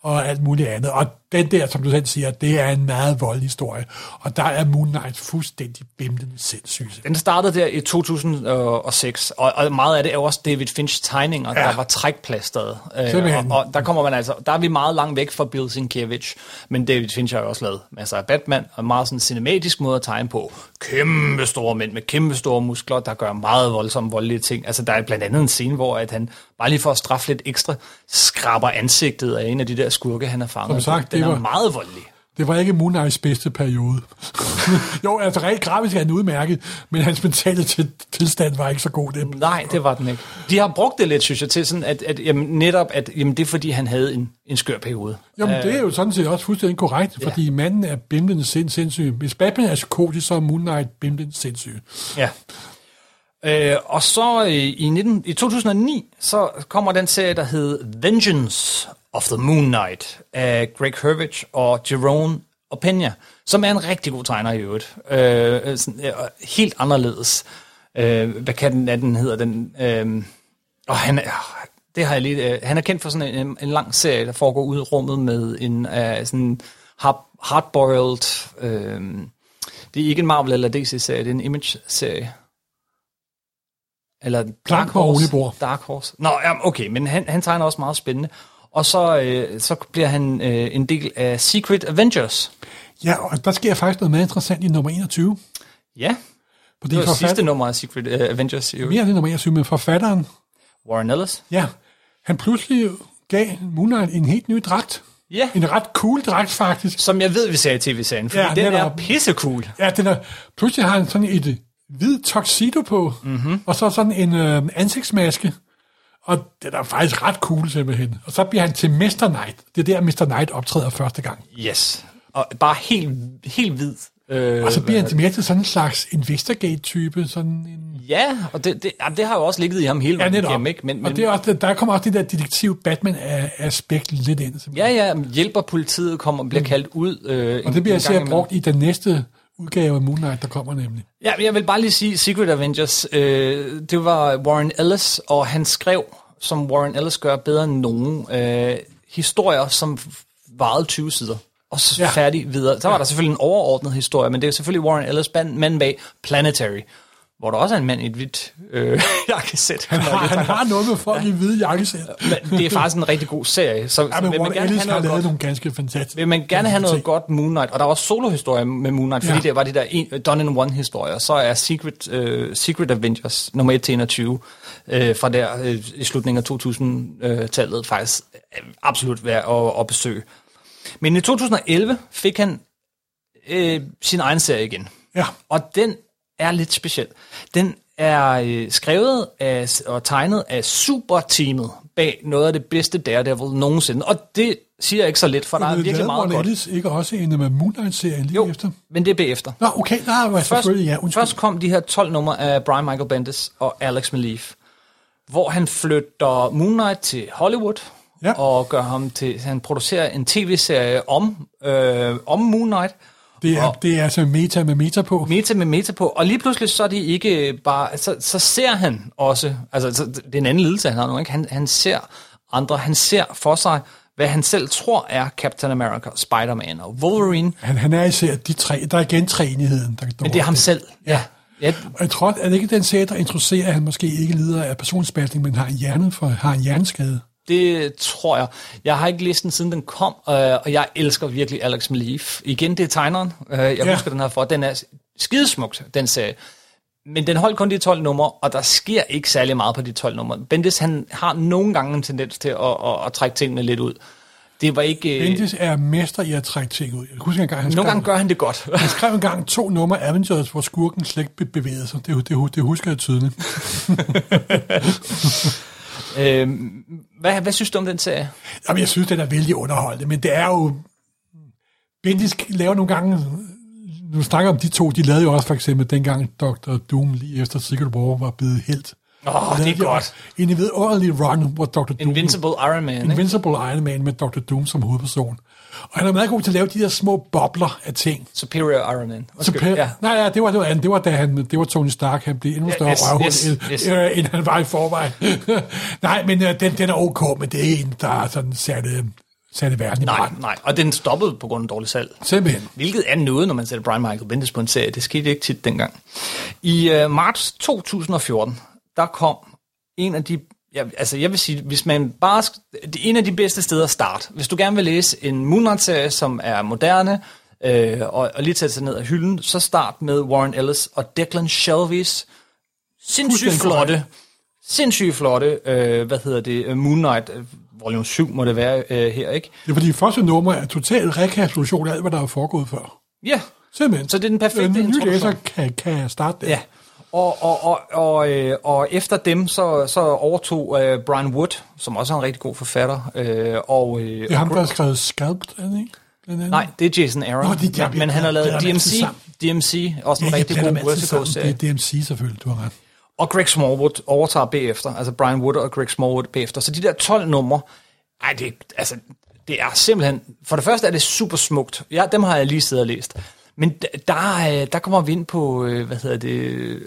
og alt muligt andet. Og den der, som du selv siger, det er en meget voldelig historie. Og der er Moon Knight fuldstændig bimlende sindssyg. Den startede der i 2006, og, og meget af det er også David Finch tegninger, Ja. der var trækplasteret. Øh, og, og der kommer man altså, der er vi meget langt væk fra Bill Sienkiewicz, men David Finch har jo også lavet masser af Batman, og meget sådan cinematisk måde at tegne på. Kæmpe store mænd med kæmpe store muskler, der gør meget voldsomme, voldelige ting. Altså der er blandt andet en scene, hvor at han, bare lige for at straffe lidt ekstra, skraber ansigtet af en af de der skurke, han er fanget. Som sagt, Den det er var- meget voldelig. Det var ikke Moon Knights bedste periode. jo, altså rent grafisk er han udmærket, men hans mentale til, tilstand var ikke så god. Det, Nej, det var den ikke. De har brugt det lidt, synes jeg, til sådan, at, at jamen, netop, at jamen, det er fordi, han havde en, en skør periode. Jamen, det er jo sådan set også fuldstændig korrekt, Ja. fordi manden er bimlende sind, sindssyg. Hvis Batman er psykotisk, så er Moon Knight bimlende sindssyg. Ja. Øh, og så øh, i, 19, i 2009, så kommer den serie, der hed Vengeance of the Moon Knight af Greg Hurwitz og Jerome Opeña, som er en rigtig god tegner i øvrigt. Øh, sådan, øh, helt anderledes. Øh, hvad kan den, den hedder? Den, øh, og han er, det har jeg lige, øh, han er kendt for sådan en, en lang serie, der foregår ud i rummet med en øh, sådan hard, hardboiled... Øh, det er ikke en Marvel eller DC-serie, det er en Image-serie. Eller Dark og Horse. Dark Horse. Nå, okay, men han, han tegner også meget spændende. Og så, øh, så bliver han øh, en del af Secret Avengers. Ja, og der sker faktisk noget meget interessant i nummer 21. Ja, Fordi det var forfatter- sidste nummer af Secret øh, Avengers. øvrigt. Mere end nummer 21, men forfatteren, Warren Ellis. ja, han pludselig gav Moon Knight en helt ny dragt. Ja, En ret cool dragt, faktisk. som jeg ved, vi ser i tv-serien, fordi Ja, ja, den er pissecool. Ja, den er, pludselig har han sådan et hvid tuxedo på, mm-hmm. og så sådan en øh, ansigtsmaske. Og det er faktisk ret cool simpelthen. Og så bliver han til Mr. Knight. Det er der, Mr. Knight optræder første gang. Yes. Og bare helt, helt hvid. Øh, Og så bliver han til mere til sådan en slags Investigate-type. Sådan en... Ja, og det, det, jamen, det har jo også ligget i ham hele Ja, vejen netop. igennem, ikke? Men, men, og det er også, der kommer også det der detektiv Batman-aspekt lidt ind. simpelthen. Ja, ja, hjælper politiet, kommer og bliver kaldt ud. Øh, Og det bliver imellem. brugt i den næste udgave af Moon Knight, der kommer nemlig. Ja, jeg vil bare lige sige, Secret Avengers, øh, det var Warren Ellis, og han skrev, som Warren Ellis gør bedre end nogen, øh, historier, som varede 20 sider. Og så Ja. ja. færdig videre. Så var der selvfølgelig en overordnet historie, men det er selvfølgelig Warren Ellis, mand mand bag Planetary, hvor der også er en mand i et hvidt øh, jakkesæt. Han har, han har noget med folk ja. i hvide jakkesæt. Men det er faktisk en rigtig god serie. Så, Ja, men vil man gerne Ellis have har noget lavet godt. nogle ganske fantastiske Vil man gerne have noget godt Moon Knight, og der var også solohistorie med Moon Knight, fordi Ja. det var de der en, done in one historier, så er Secret, uh, Secret Avengers nummer 1 til 21 uh, fra der uh, i slutningen af 2000-tallet faktisk uh, absolut værd at, at besøge. Men i 2011 fik han uh, sin egen serie igen. Ja. Og den er lidt speciel. Den er øh, skrevet af, og tegnet af superteamet bag noget af det bedste Daredevil nogensinde. Og det siger jeg ikke så lidt, for der er virkelig meget godt. Ellis ikke også en med Moon Knight-serien lige Jo, efter? men det er bagefter. Nå, okay, der var Først, selvfølgelig, ja, undskyld. først kom de her 12 numre af Brian Michael Bendis og Alex Maleev, hvor han flytter Moon Knight til Hollywood, Ja. og gør ham til, han producerer en tv-serie om, øh, om Moon Knight, Det er, Og- det er altså meta med meta på. meta med meta på, og lige pludselig så er de ikke bare, så, så ser han også, altså så, det er en anden lidelse, han har nu, ikke? Han, han ser andre, han ser for sig, hvad han selv tror er Captain America, Spider-Man og Wolverine, Han, han er især de tre. Der er igen træenigheden. Der, men det er ham selv. Ja. ja. Og jeg tror, at det ikke den serie, der introducerer, at han måske ikke lider af personspasning, men har en, hjerne for, har en hjerneskade. Det tror jeg. Jeg har ikke læst den, siden den kom, øh, og jeg elsker virkelig Alex Maleev. Igen, det er tegneren. Øh, jeg Ja. husker den her for. Den er skidesmukt, den serie. Men den holdt kun de 12 numre, og der sker ikke særlig meget på de 12 numre. Bendis, han har nogle gange en tendens til at, at, at trække tingene lidt ud. Det var ikke... øh, Bendis er mester i at trække ting ud. Jeg husker engang, han skrev, Nogle gange gør han det godt. han skrev engang to numre Avengers, hvor skurken slet ikke be- bevægede sig. Det, det, det husker jeg tydeligt. øh, hvad, hvad synes du om den serie? Jamen, jeg synes, den er vældig underholdende, men det er jo... Bendis laver nogle gange... Nu snakker om de to, de lavede jo også for eksempel dengang Dr. Doom lige efter Secret War var blevet helt. Åh, oh, det er godt. En vidunderlig run, hvor Dr. Doom... Invincible Iron Man, ikke? Invincible Iron Man med Dr. Doom som hovedperson. Og han er meget god til at lave de der små bobler af ting. Superior Iron Man. Så Undskyld, per, ja. Nej, ja, det var det var. Det var da han, det var Tony Stark, han blev endnu større yes, røvhul, yes, end, yes. øh, end han var i forvejen. Nej, men øh, den, den er ok, men det er en, der er sådan satte, satte verden i Nej, brand. nej. Og den stoppede på grund af dårlig salg. Simpelthen. Hvilket er noget, når man sætter Brian Michael Bendis på en serie. Det skete ikke tit dengang. I øh, marts 2014, der kom en af de... Ja, altså jeg vil sige, hvis man bare... Det er en af de bedste steder at starte. Hvis du gerne vil læse en Moon Knight-serie, som er moderne, øh, og, og lige tage sig ned af hylden, så start med Warren Ellis og Declan Shelby's sindssygt flotte, sindssygt flotte, øh, hvad hedder det, øh, Moon Knight, øh, volume 7 må det være øh, her, ikke? Det er fordi første nummer er total rekapitulation af alt, hvad der er foregået før. Ja, Simpelthen. Så det er den perfekte ny introduktion. læser kan, kan starte der. Ja, og, og, og, og, øh, og efter dem, så, så overtog øh, Brian Wood, som også er en rigtig god forfatter, øh, og... Øh, Det er ham, der har skrevet Scalped, er det ikke? Nej, det er Jason Aaron, Nå, det er- men han har lavet DMC, DMC, også en Ja, rigtig god dem altid Vertigo sammen. serie. Det er DMC selvfølgelig, du har ret. Og Greg Smallwood overtager bagefter, altså Brian Wood og Greg Smallwood bagefter. Så de der 12 numre, ej, det, altså, det er simpelthen... For det første er det super smukt. Ja, dem har jeg lige siddet og læst. Men der, øh, der kommer vi ind på, øh, hvad hedder det,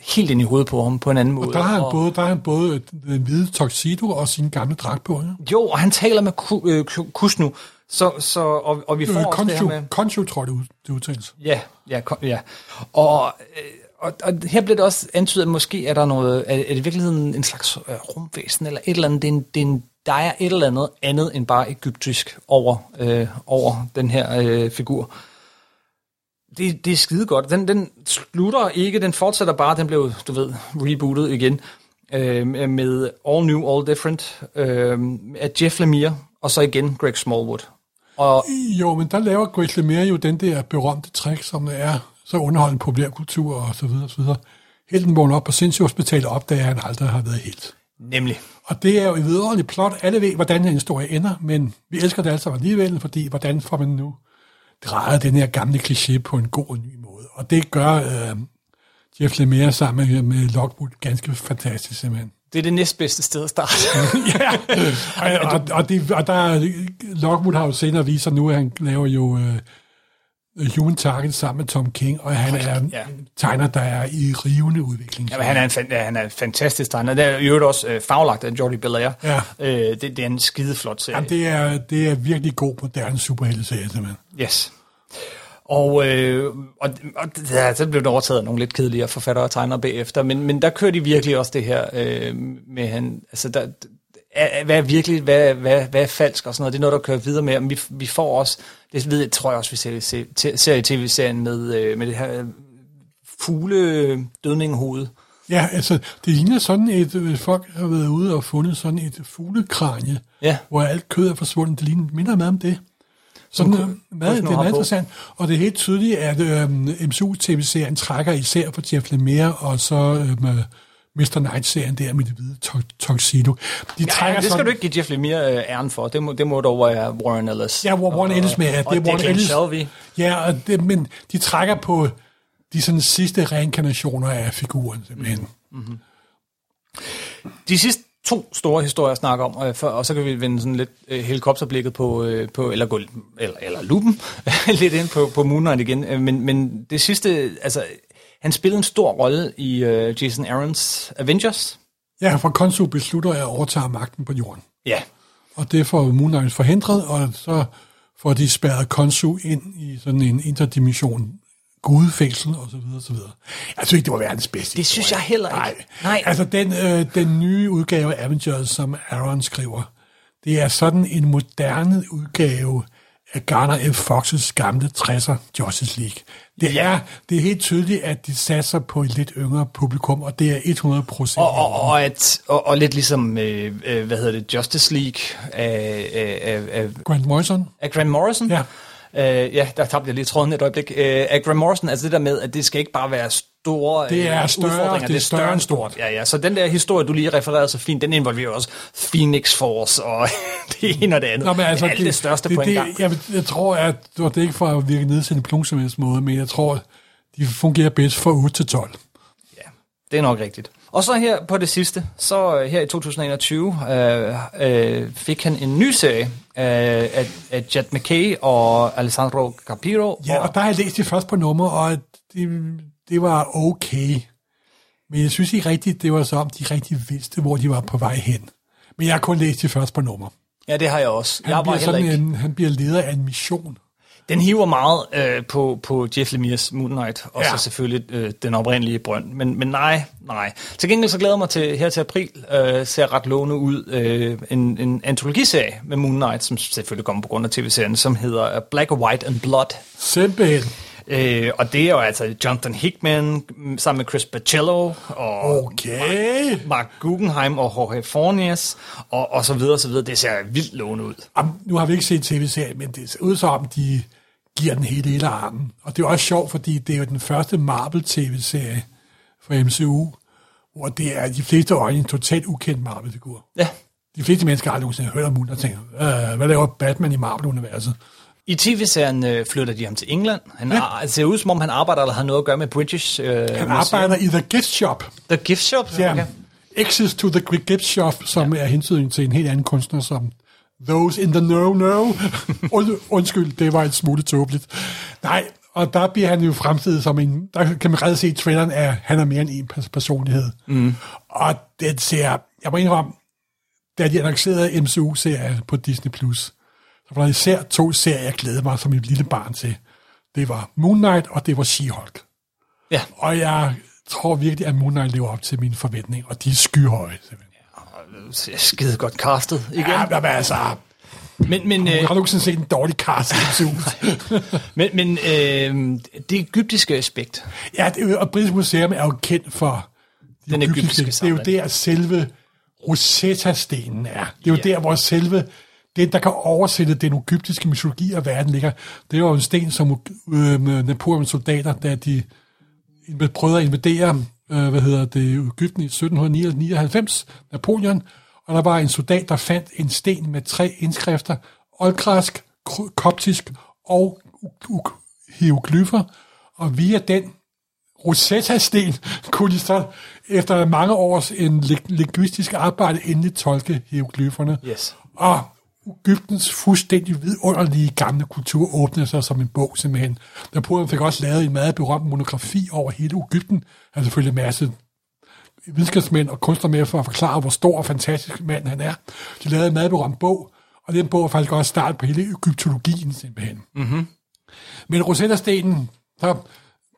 helt ind i hovedet på ham på en anden måde. Der har han Og- både, der har han både den hvide tuxedo og sin gamle dragt på. Ja? Jo, og han taler med Ku- øh, Ku- Kusnu, så, så, og, og vi får Øh, også det her med... Conchu, tror jeg, det, ud, det udtales. Ja, ja, kom, ja. Og, øh, og, og her bliver det også antydet, at måske er der noget, er, er det i virkeligheden en slags øh, rumvæsen, eller et eller andet, det er en, det er en, der er et eller andet andet end bare egyptisk over, øh, over den her øh, figur. Det, det er skide godt. Den, den slutter ikke, den fortsætter bare, den blev, du ved, rebootet igen, øh, med All New, All Different, øh, af Jeff Lemire, og så igen Greg Smallwood. Og Jo, men der laver Grace Lemire jo den der berømte trick, som er så underholdende populærkultur og så videre og så videre. Helten vågner op på sindssygehospitalet og opdager, at han aldrig har været helt. nemlig, Og det er jo et vidunderligt plot. Alle ved, hvordan den historie ender, men vi elsker det sammen alligevel, fordi hvordan får man nu drejet den her gamle kliché på en god og ny måde. Og det gør øh, Jeff Lemire sammen med, med Lockwood ganske fantastisk simpelthen. det er det næstbedste sted at starte. ja, og, og, og, det, og der, er- Lockwood har jo senere vist sig nu, at han laver jo uh, Human Target sammen med Tom King, og han er en Ja. tegner, der er i rivende udvikling. Jamen, han er en, fan, ja, han er en fantastisk tegner. Det er i øvrigt også øh, faglagt af Jordi Belair. Ja. Øh, det, det er en skideflot serie. Jamen, det, er, det er virkelig god moderne superhelteserie, simpelthen. Yes. Og, øh, og, og ja, så blev det overtaget af nogle lidt kedeligere forfattere og tegnere bagefter, men, men der kører de virkelig også det her øh, med han, altså der, er, hvad er virkelig, hvad, hvad, hvad er falsk og sådan noget, det er noget, der kører videre med, men vi, vi får også, det ved jeg, tror jeg også, vi ser, ser, i tv-serien med, øh, med det her øh, fugle dødninghoved. Ja, altså, det ligner sådan et, øh, folk har været ude og fundet sådan et fuglekranje, Ja. hvor alt kød er forsvundet. Det ligner minder meget om det. Sådan, øh, kun- meget, det er meget interessant. Og det er helt tydeligt, at øh, MCU-tv-serien trækker især på Jeff Lemire, og så øh, med Mr. Knight-serien der med det hvide tuxedo. De Ja, trækker det skal sådan, du ikke give Jeff Lemire øh, æren for. Det må, det må dog være Warren Ellis. Ja, Warren Ellis med. Ja, og det er Warren Ellis. Shelby. Ja, og det, men de trækker på de sådan sidste reinkarnationer af figuren, simpelthen. De sidste to store historier at snakke om, og, for, og så kan vi vende sådan lidt øh, helikopterblikket på, øh, på eller, gå, eller, eller lupen lidt ind på, på Moon Knight igen. Øh, men, men det sidste, altså, han spillede en stor rolle i øh, Jason Aaron's Avengers. Ja, for Konsu beslutter at overtage magten på jorden. Ja, Og det får Moon Knight forhindret, og så får de spærret Konsu ind i sådan en interdimension gudefængsel og så videre, og så videre. Jeg synes ikke, det var verdens bedste. Det synes jeg heller ikke. Nej. Nej. Altså, den, øh, den nye udgave af Avengers, som Aaron skriver, det er sådan en moderne udgave Garner F. Fox's gamle 60'er Justice League. Det, er, det er helt tydeligt, at de satser på et lidt yngre publikum, og det er 100 procent. og, og, og, at, og, og lidt ligesom, øh, øh, hvad hedder det, Justice League af, af, af, af, Grant Morrison? af Grant Morrison. Ja. Øh, ja, der tabte jeg lige tråden et øjeblik. Øh, af Grant Morrison, altså det der med, at det skal ikke bare være store Det er øh, større, udfordringer, det er større end stort. Ja, ja, så den der historie, du lige refererede så fint, den involverer også Phoenix Force og det ene og det andet. Nå, men altså, Alt det, største det, på en det, gang. Jeg, jeg tror, at det det ikke for at virke ned til en plungsomheds måde, men jeg tror, de fungerer bedst fra 8 til 12. Ja, det er nok rigtigt. Og så her på det sidste, så øh, her i 2021, øh, øh, fik han en ny serie øh, af, af Jet McKay og Alessandro Capiro. Ja, og der har jeg læst det først på nummer, og det, det var okay. Men jeg synes ikke rigtigt, det var så om, de rigtig vidste, hvor de var på vej hen. Men jeg har kun læst det først på nummer. Ja, det har jeg også. Han, jeg bliver, sådan ikke. en, han bliver leder af en mission. Den hiver meget øh, på, på Jeff Lemire's Moon Knight, og Ja. så selvfølgelig øh, den oprindelige brønd. Men, men nej, nej. Til gengæld så glæder jeg mig til, her til april, øh, ser ret lovende ud, øh, en, en antologiserie med Moon Knight, som selvfølgelig kommer på grund af tv-serien, som hedder Black, White and Blood. Simpelthen. Øh, og det er jo altså Jonathan Hickman mm, sammen med Chris Baccello og Okay. Mark Guggenheim og Jorge Fornes og, og så videre, og så videre. Det ser vildt lovende ud. Jamen, nu har vi ikke set tv-serien, men det ser ud som om, de giver den hele hele armen. Og det er også sjovt, fordi det er jo den første Marvel-tv-serie fra MCU, hvor det er de fleste øjne en totalt ukendt Marvel-figur. Ja. De fleste mennesker har aldrig nogensinde hørt om Moon og tænker, øh, hvad laver Batman i Marvel-universet? I tv-serien øh, flytter de ham til England. Han ja. ar- ser ud som om, han arbejder eller har noget at gøre med British øh, Han arbejder i The Gift Shop. The Gift Shop? Ja. Okay. Access to the Gift Shop, som ja. er hensyn til en helt anden kunstner, som Those in the Know Know. Und, undskyld, det var en smule tåbeligt. Nej, og der bliver han jo fremstillet som en, der kan man redde se i traileren, at han er mere end en pers- personlighed. Mm. Og det ser, jeg må indrømme, da de annoncerede MCU-serier på Disney+, Plus, så var der især to serier, jeg glædede mig som et lille barn til. Det var Moon Knight, og det var She-Hulk. Ja. Og jeg tror virkelig, at Moon Knight lever op til mine forventninger, og de er skyhøje. simpelthen. Ser skide godt castet igen. Ja, men altså, Men, men, jeg øh, har nogensinde set en dårlig cast men, men øh, det egyptiske aspekt, ja, det, og British Museum er jo kendt for de Den egyptiske Det er jo der selve Rosetta-stenen er. Det er jo Ja. der, hvor selve den, der kan oversætte den egyptiske mytologi og verden ligger. Det jo en sten, som øh, Napoleons soldater, da de prøvede at invadere øh, hvad hedder det, Ægypten i 1799, Napoleon, og der var en soldat, der fandt en sten med tre indskrifter, oldgræsk, koptisk og hieroglyffer, og via den Rosetta-sten kunne de så efter mange års en linguistisk arbejde endelig tolke hieroglyferne. Yes. Og Ægyptens fuldstændig vidunderlige gamle kultur åbnede sig som en bog simpelthen. Napoleon fik også lavet en meget berømt monografi over hele Ægypten. Han selvfølgelig en masse videnskabsmænd og kunstnere med for at forklare, hvor stor og fantastisk mand han er. De lavede en meget berømt bog, og den bog er faktisk også start på hele egyptologien simpelthen. Mm-hmm. Men Rosetta-stenen, så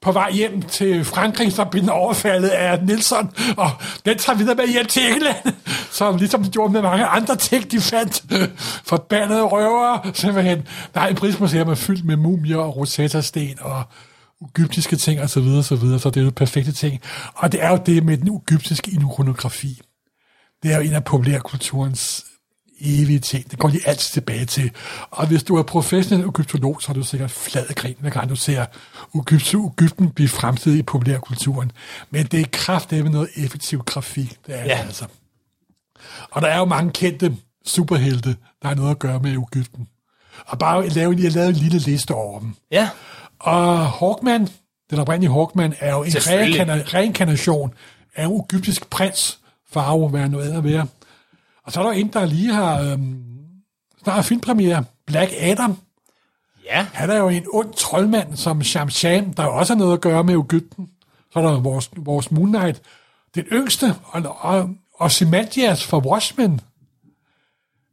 på vej hjem til Frankrig, så blev den overfaldet af Nilsson, og den tager videre med hjem til England, som ligesom de gjorde med mange andre ting, de fandt. Forbandede røver, simpelthen. Nej, et prismuseum er fyldt med mumier og Rosetta-sten og egyptiske ting og så videre, så videre, så det er jo perfekte ting. Og det er jo det med den egyptiske ikonografi. Det er jo en af populærkulturens evige ting. Det går de altid tilbage til. Og hvis du er professionel egyptolog, så er du sikkert flad af grin, hver gang du ser Egypten blive fremstillet i populærkulturen. Men det er kraftedeme noget effektiv grafik. Det er Ja. det altså. Og der er jo mange kendte superhelte, der har noget at gøre med Egypten. Og bare lave, jeg lavede en lille liste over dem. Ja. Og Hawkman, den oprindelige Hawkman, er jo en reinkarnation af en egyptisk prins, farve, hvad han nu er at være. Og så er der en, der lige har øhm, snart filmpremiere, Black Adam. Ja. Han er jo en ond troldmand som Sham Sham, der også har noget at gøre med Ægypten. Så er der vores, vores Moon Knight, den yngste, og, og, og Simantias fra Watchmen.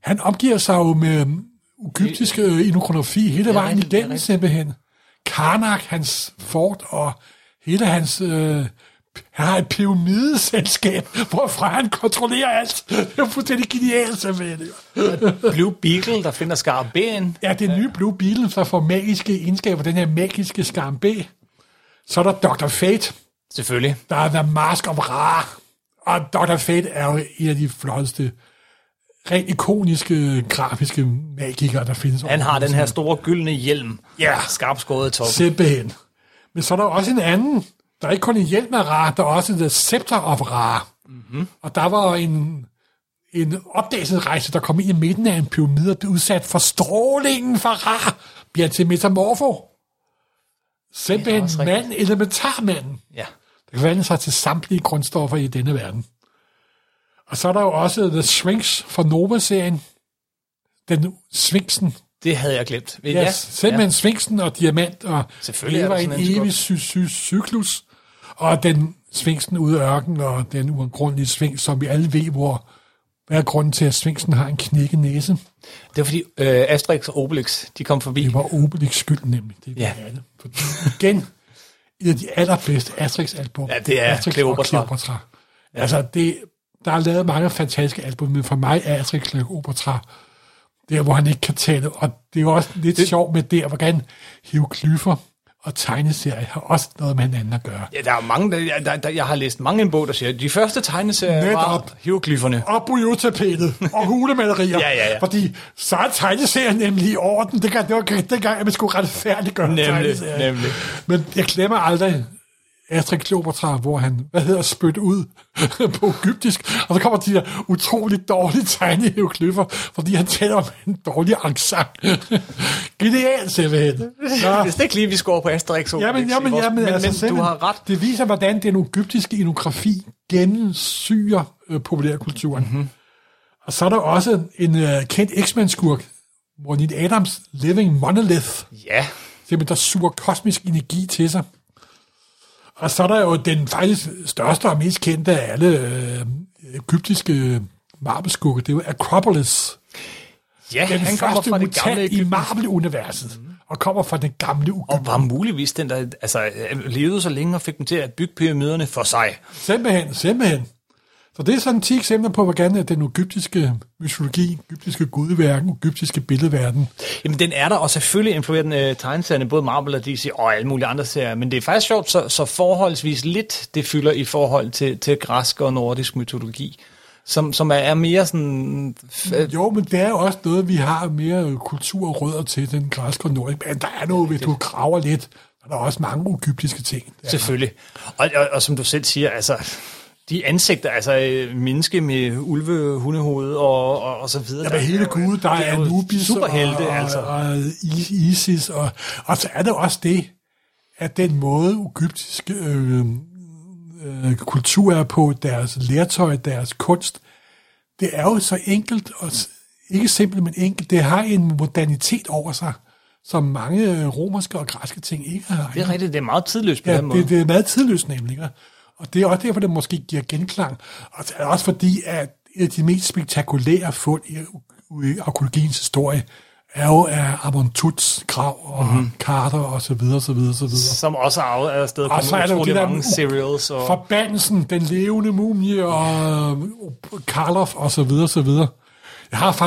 Han omgiver sig jo med egyptisk øh, ikonografi hele vejen igennem simpelthen. Karnak, hans fort og hele hans... Øh, han har et pyramideselskab, hvorfra han kontrollerer alt. Det er fuldstændig genialt, simpelthen. Blue Beetle, der finder skarabæen. Ja, det nye Blue Beetle, der får magiske egenskaber, den her magiske skambæ. Så er der Dr. Fate, Selvfølgelig. der er The Mask of Ra. Og Dr. Fate er jo en af de flotteste, rent ikoniske, grafiske magikere, der findes. Han har den her store gyldne hjelm. Ja. Skarp skåret i toppen. Simpelthen. Men så er der også en anden. Der er ikke kun en hjelm af Ra, der er også The Scepter of Ra. Mm-hmm. Og der var en, en opdagelsesrejse, der kom ind i midten af en pyramide, og blev udsat for strålingen fra Ra, bliver til metamorfo. Simpelthen også rigtigt. mand, elementarmanden, Ja. der kan forvandle sig til samtlige grundstoffer i denne verden. Og så er der jo også The Sphinx fra Nova-serien. Den Sphinxen, Det havde jeg glemt. Ja, yes, simpelthen ja. Sfinksen og diamant, og Selvfølgelig er lever en evig sy- sy- cyklus. Og den Sfinksen ude af ørkenen, og den uundgrundelige Sfinks, som vi alle ved, hvor hvad er grunden til, at Sfinksen har en knækket næse? Det var fordi øh, Asterix og Obelix, de kom forbi. Det var Obelix skyld nemlig. Det Ja. er det. Fordi igen, et af de allerbedste Asterix-album. Ja, det er Asterix Cleopatra. og Cleopatra. Ja. Altså, det, der er lavet mange fantastiske album, men for mig er Asterix Cleopatra der, hvor han ikke kan tale. Og det er jo også lidt det, sjovt med der, hvordan hieroglyffer og tegneserier har også noget med hinanden at gøre. Ja, der er mange, der, der, der, jeg har læst mange en bog, der siger, at de første tegneserier var Netop. hieroglyferne. Og bujutapetet og hulemalerier. Ja, ja, ja. Fordi så er tegneserien nemlig i orden. Det, det var dengang, at man skulle retfærdiggøre Nemlig, tegneserien. nemlig. Men jeg glemmer aldrig Astrid Kleopatra, hvor han, hvad hedder, spyt ud på egyptisk, og så kommer de der utroligt dårlige tegnede hieroglyffer, fordi han taler om en dårlig accent. Genialt, simpelthen. Nå. Det er ikke lige, vi scorer på Asterix Jamen, Obelix i jamen, vores- jamen, men, altså, men du har ret. Det viser, hvordan den egyptiske inografi gennemsyrer øh, populærkulturen. Mhm. Mm-hmm. Og så er der også en øh, kendt X-Men-skurk, Ronit Adams Living Monolith, Ja, simpelthen, der suger kosmisk energi til sig. Og så er der jo den faktisk største og mest kendte af alle øh, egyptiske marmelskurke, det er jo Acropolis. ja Den han kommer fra det gamle mutant i Egypten. Marvel-universet, og kommer fra den gamle Og Egypten. var muligvis den, der altså, levede så længe og fik dem til at bygge pyramiderne for sig. Simpelthen, simpelthen. Så det er sådan 10 eksempler på, hvordan den egyptiske mytologi, egyptiske gudverden, egyptiske billedverden, Jamen, den er der, og selvfølgelig influerer den øh, tegneserierne, både Marvel og DC og alle mulige andre serier, men det er faktisk sjovt, så, så forholdsvis lidt det fylder i forhold til, til græsk og nordisk mytologi, som, som er, er mere sådan... Jo, men det er jo også noget, vi har mere kultur og rødder til, den græske og nordiske. Men der er noget, hvis du graver lidt, er der også mange egyptiske ting. Selvfølgelig. Og, og, og som du selv siger, altså, de ansigter, altså øh, menneske med ulve, hundehoved og, og, og så videre. Ja, med hele Gud, der er jo Anubis Superhelte, og, altså. og, og Is- Isis, og, og så er det også det, at den måde egyptisk øh, øh, kultur er på, deres lertøj, deres kunst, det er jo så enkelt, og ikke simpelt, men enkelt. Det har en modernitet over sig, som mange øh, romerske og græske ting ikke har. Det er rigtigt, det er meget tidløst på Ja, den måde. det, det er meget tidløst nemlig. ikke? Og det er også derfor, det måske giver genklang. Og det er også fordi, at et af de mest spektakulære fund i, i arkæologiens historie er jo af Amon Tuts grav og Mhm. mm-hmm. Carter og så videre, så videre, så videre. som også er af afsted Og så er der jo der mange serials. Og, forbandelsen, den levende mumie og øh, Karloff og så videre, så videre. Jeg har for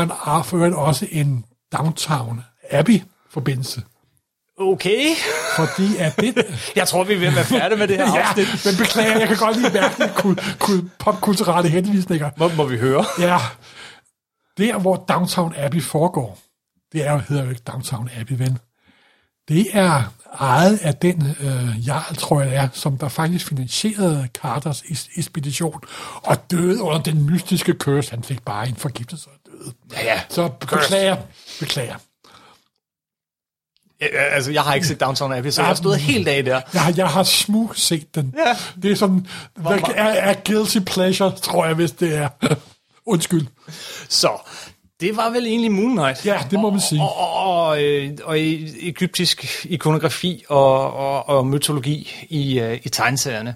også en Downtown Abbey forbindelse. Okay, Fordi at det, jeg tror, vi er ved at være færdige med det her Ja, afsnit. men beklager, jeg kan godt lide mærke kul, kul, popkulturelle henvisninger. Må, må vi høre? Ja, der hvor Downtown Abbey foregår, det er jo, hedder jo ikke Downtown Abbey, ven. Det er ejet af den øh, jarl, tror jeg det er, som der faktisk finansierede Carters ekspedition, og døde under den mystiske curse. Han fik bare en forgiftelse og døde. Ja, ja. Så beklager, beklager. Ja, altså, jeg har ikke set Downtown Abbey, så jeg har stået helt af der. Jeg, jeg har smug set den. Ja. Det er sådan, Hvor- er, er guilty pleasure, tror jeg, hvis det er. Undskyld. Så, det var vel egentlig Moon Knight. Ja, det må man sige. Og, og, og, øh, og i egyptisk ikonografi og, og, og mytologi i, øh, i tegneserierne.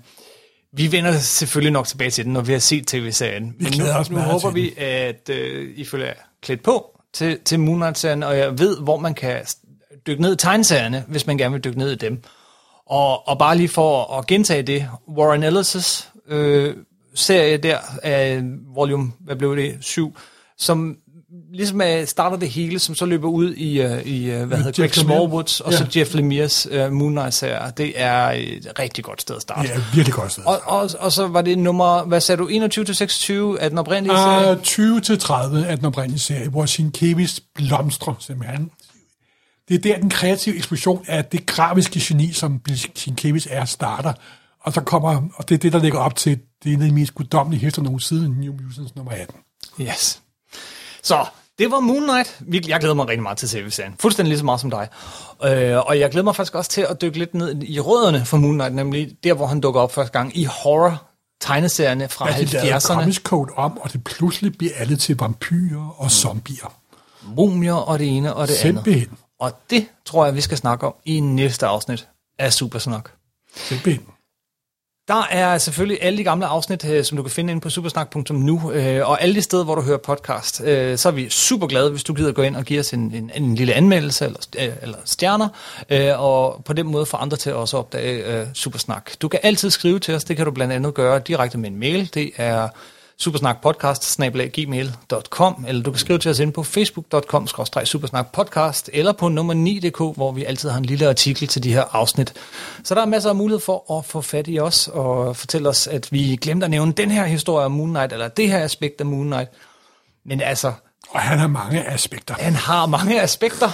Vi vender selvfølgelig nok tilbage til den, når vi har set tv-serien. Vi Men nu, nu håber vi, at øh, I føler jer klædt på til, til Moon Knight-serien, og jeg ved, hvor man kan dykke ned i tegneserierne, hvis man gerne vil dykke ned i dem. Og, og bare lige for at gentage det, Warren Ellis' øh, serie der, af volume, hvad blev det, 7, som ligesom er, starter det hele, som så løber ud i, uh, i uh, hvad hedder Greg. Smallwoods, og Ja. så Jeff Lemire's uh, Moon Knight-serie. Det er et rigtig godt sted at starte. Er virkelig godt sted. Og, og, og så var det nummer, hvad sagde du, 21-26 af den oprindelige serie? Uh, 20 til 30 af den oprindelige serie, hvor Sienkiewicz blomstrer simpelthen. Det er der, den kreative eksplosion af det grafiske geni, som Sienkiewicz er, starter. Og så kommer, og det er det, der ligger op til, det er en af de mest guddommelige hæfter nogen siden New Mutants nummer 18. Yes. Så, det var Moon Knight. Jeg glæder mig rigtig meget til tv-serien. Fuldstændig lige så meget som dig. Øh, og jeg glæder mig faktisk også til at dykke lidt ned i rødderne for Moon Knight, nemlig der, hvor han dukker op første gang i horror tegneserierne fra lavede 70'erne. Comics Code om, og det pludselig bliver alle til vampyrer og zombier. Mumier og det ene og det andet. Og det tror jeg, vi skal snakke om i næste afsnit af Supersnak. Simpelthen. Der er selvfølgelig alle de gamle afsnit, øh, som du kan finde inde på supersnak.nu, øh, og alle de steder, hvor du hører podcast. Øh, Så er vi super glade, hvis du gider gå ind og give os en, en, en lille anmeldelse eller, eller stjerner, og på den måde få andre til at også opdage øh, Supersnak. Du kan altid skrive til os, det kan du blandt andet gøre direkte med en mail. Det er supersnakpodcast.gmail.com eller du kan skrive til os ind på facebook.com supersnakpodcast eller på nummer 9.dk, hvor vi altid har en lille artikel til de her afsnit. Så der er masser af mulighed for at få fat i os og fortælle os, at vi glemte at nævne den her historie om Moon Knight, eller det her aspekt af Moon Knight. Men altså, Og han har mange aspekter. han har mange aspekter.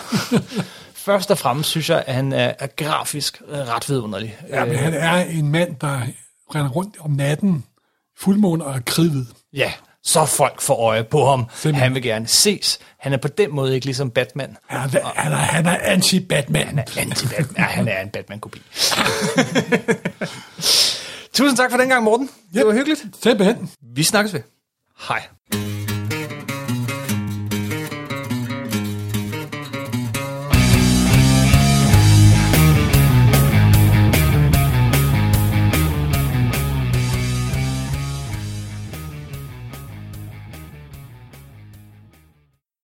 Først og fremmest synes jeg, at han er, er grafisk øh, ret vidunderlig. Ja, men han er en mand, der render rundt om natten, fuldmåne og er kridhvid. Ja, så folk får øje på ham. Simpelthen. Han vil gerne ses. Han er på den måde ikke ligesom Batman. Han er, han er, han er anti-Batman. Han er anti-Batman. Ja, han er en Batman-kopi. Tusind tak for den gang, Morten. Det var hyggeligt. Simpelthen. Vi snakkes ved. Hej.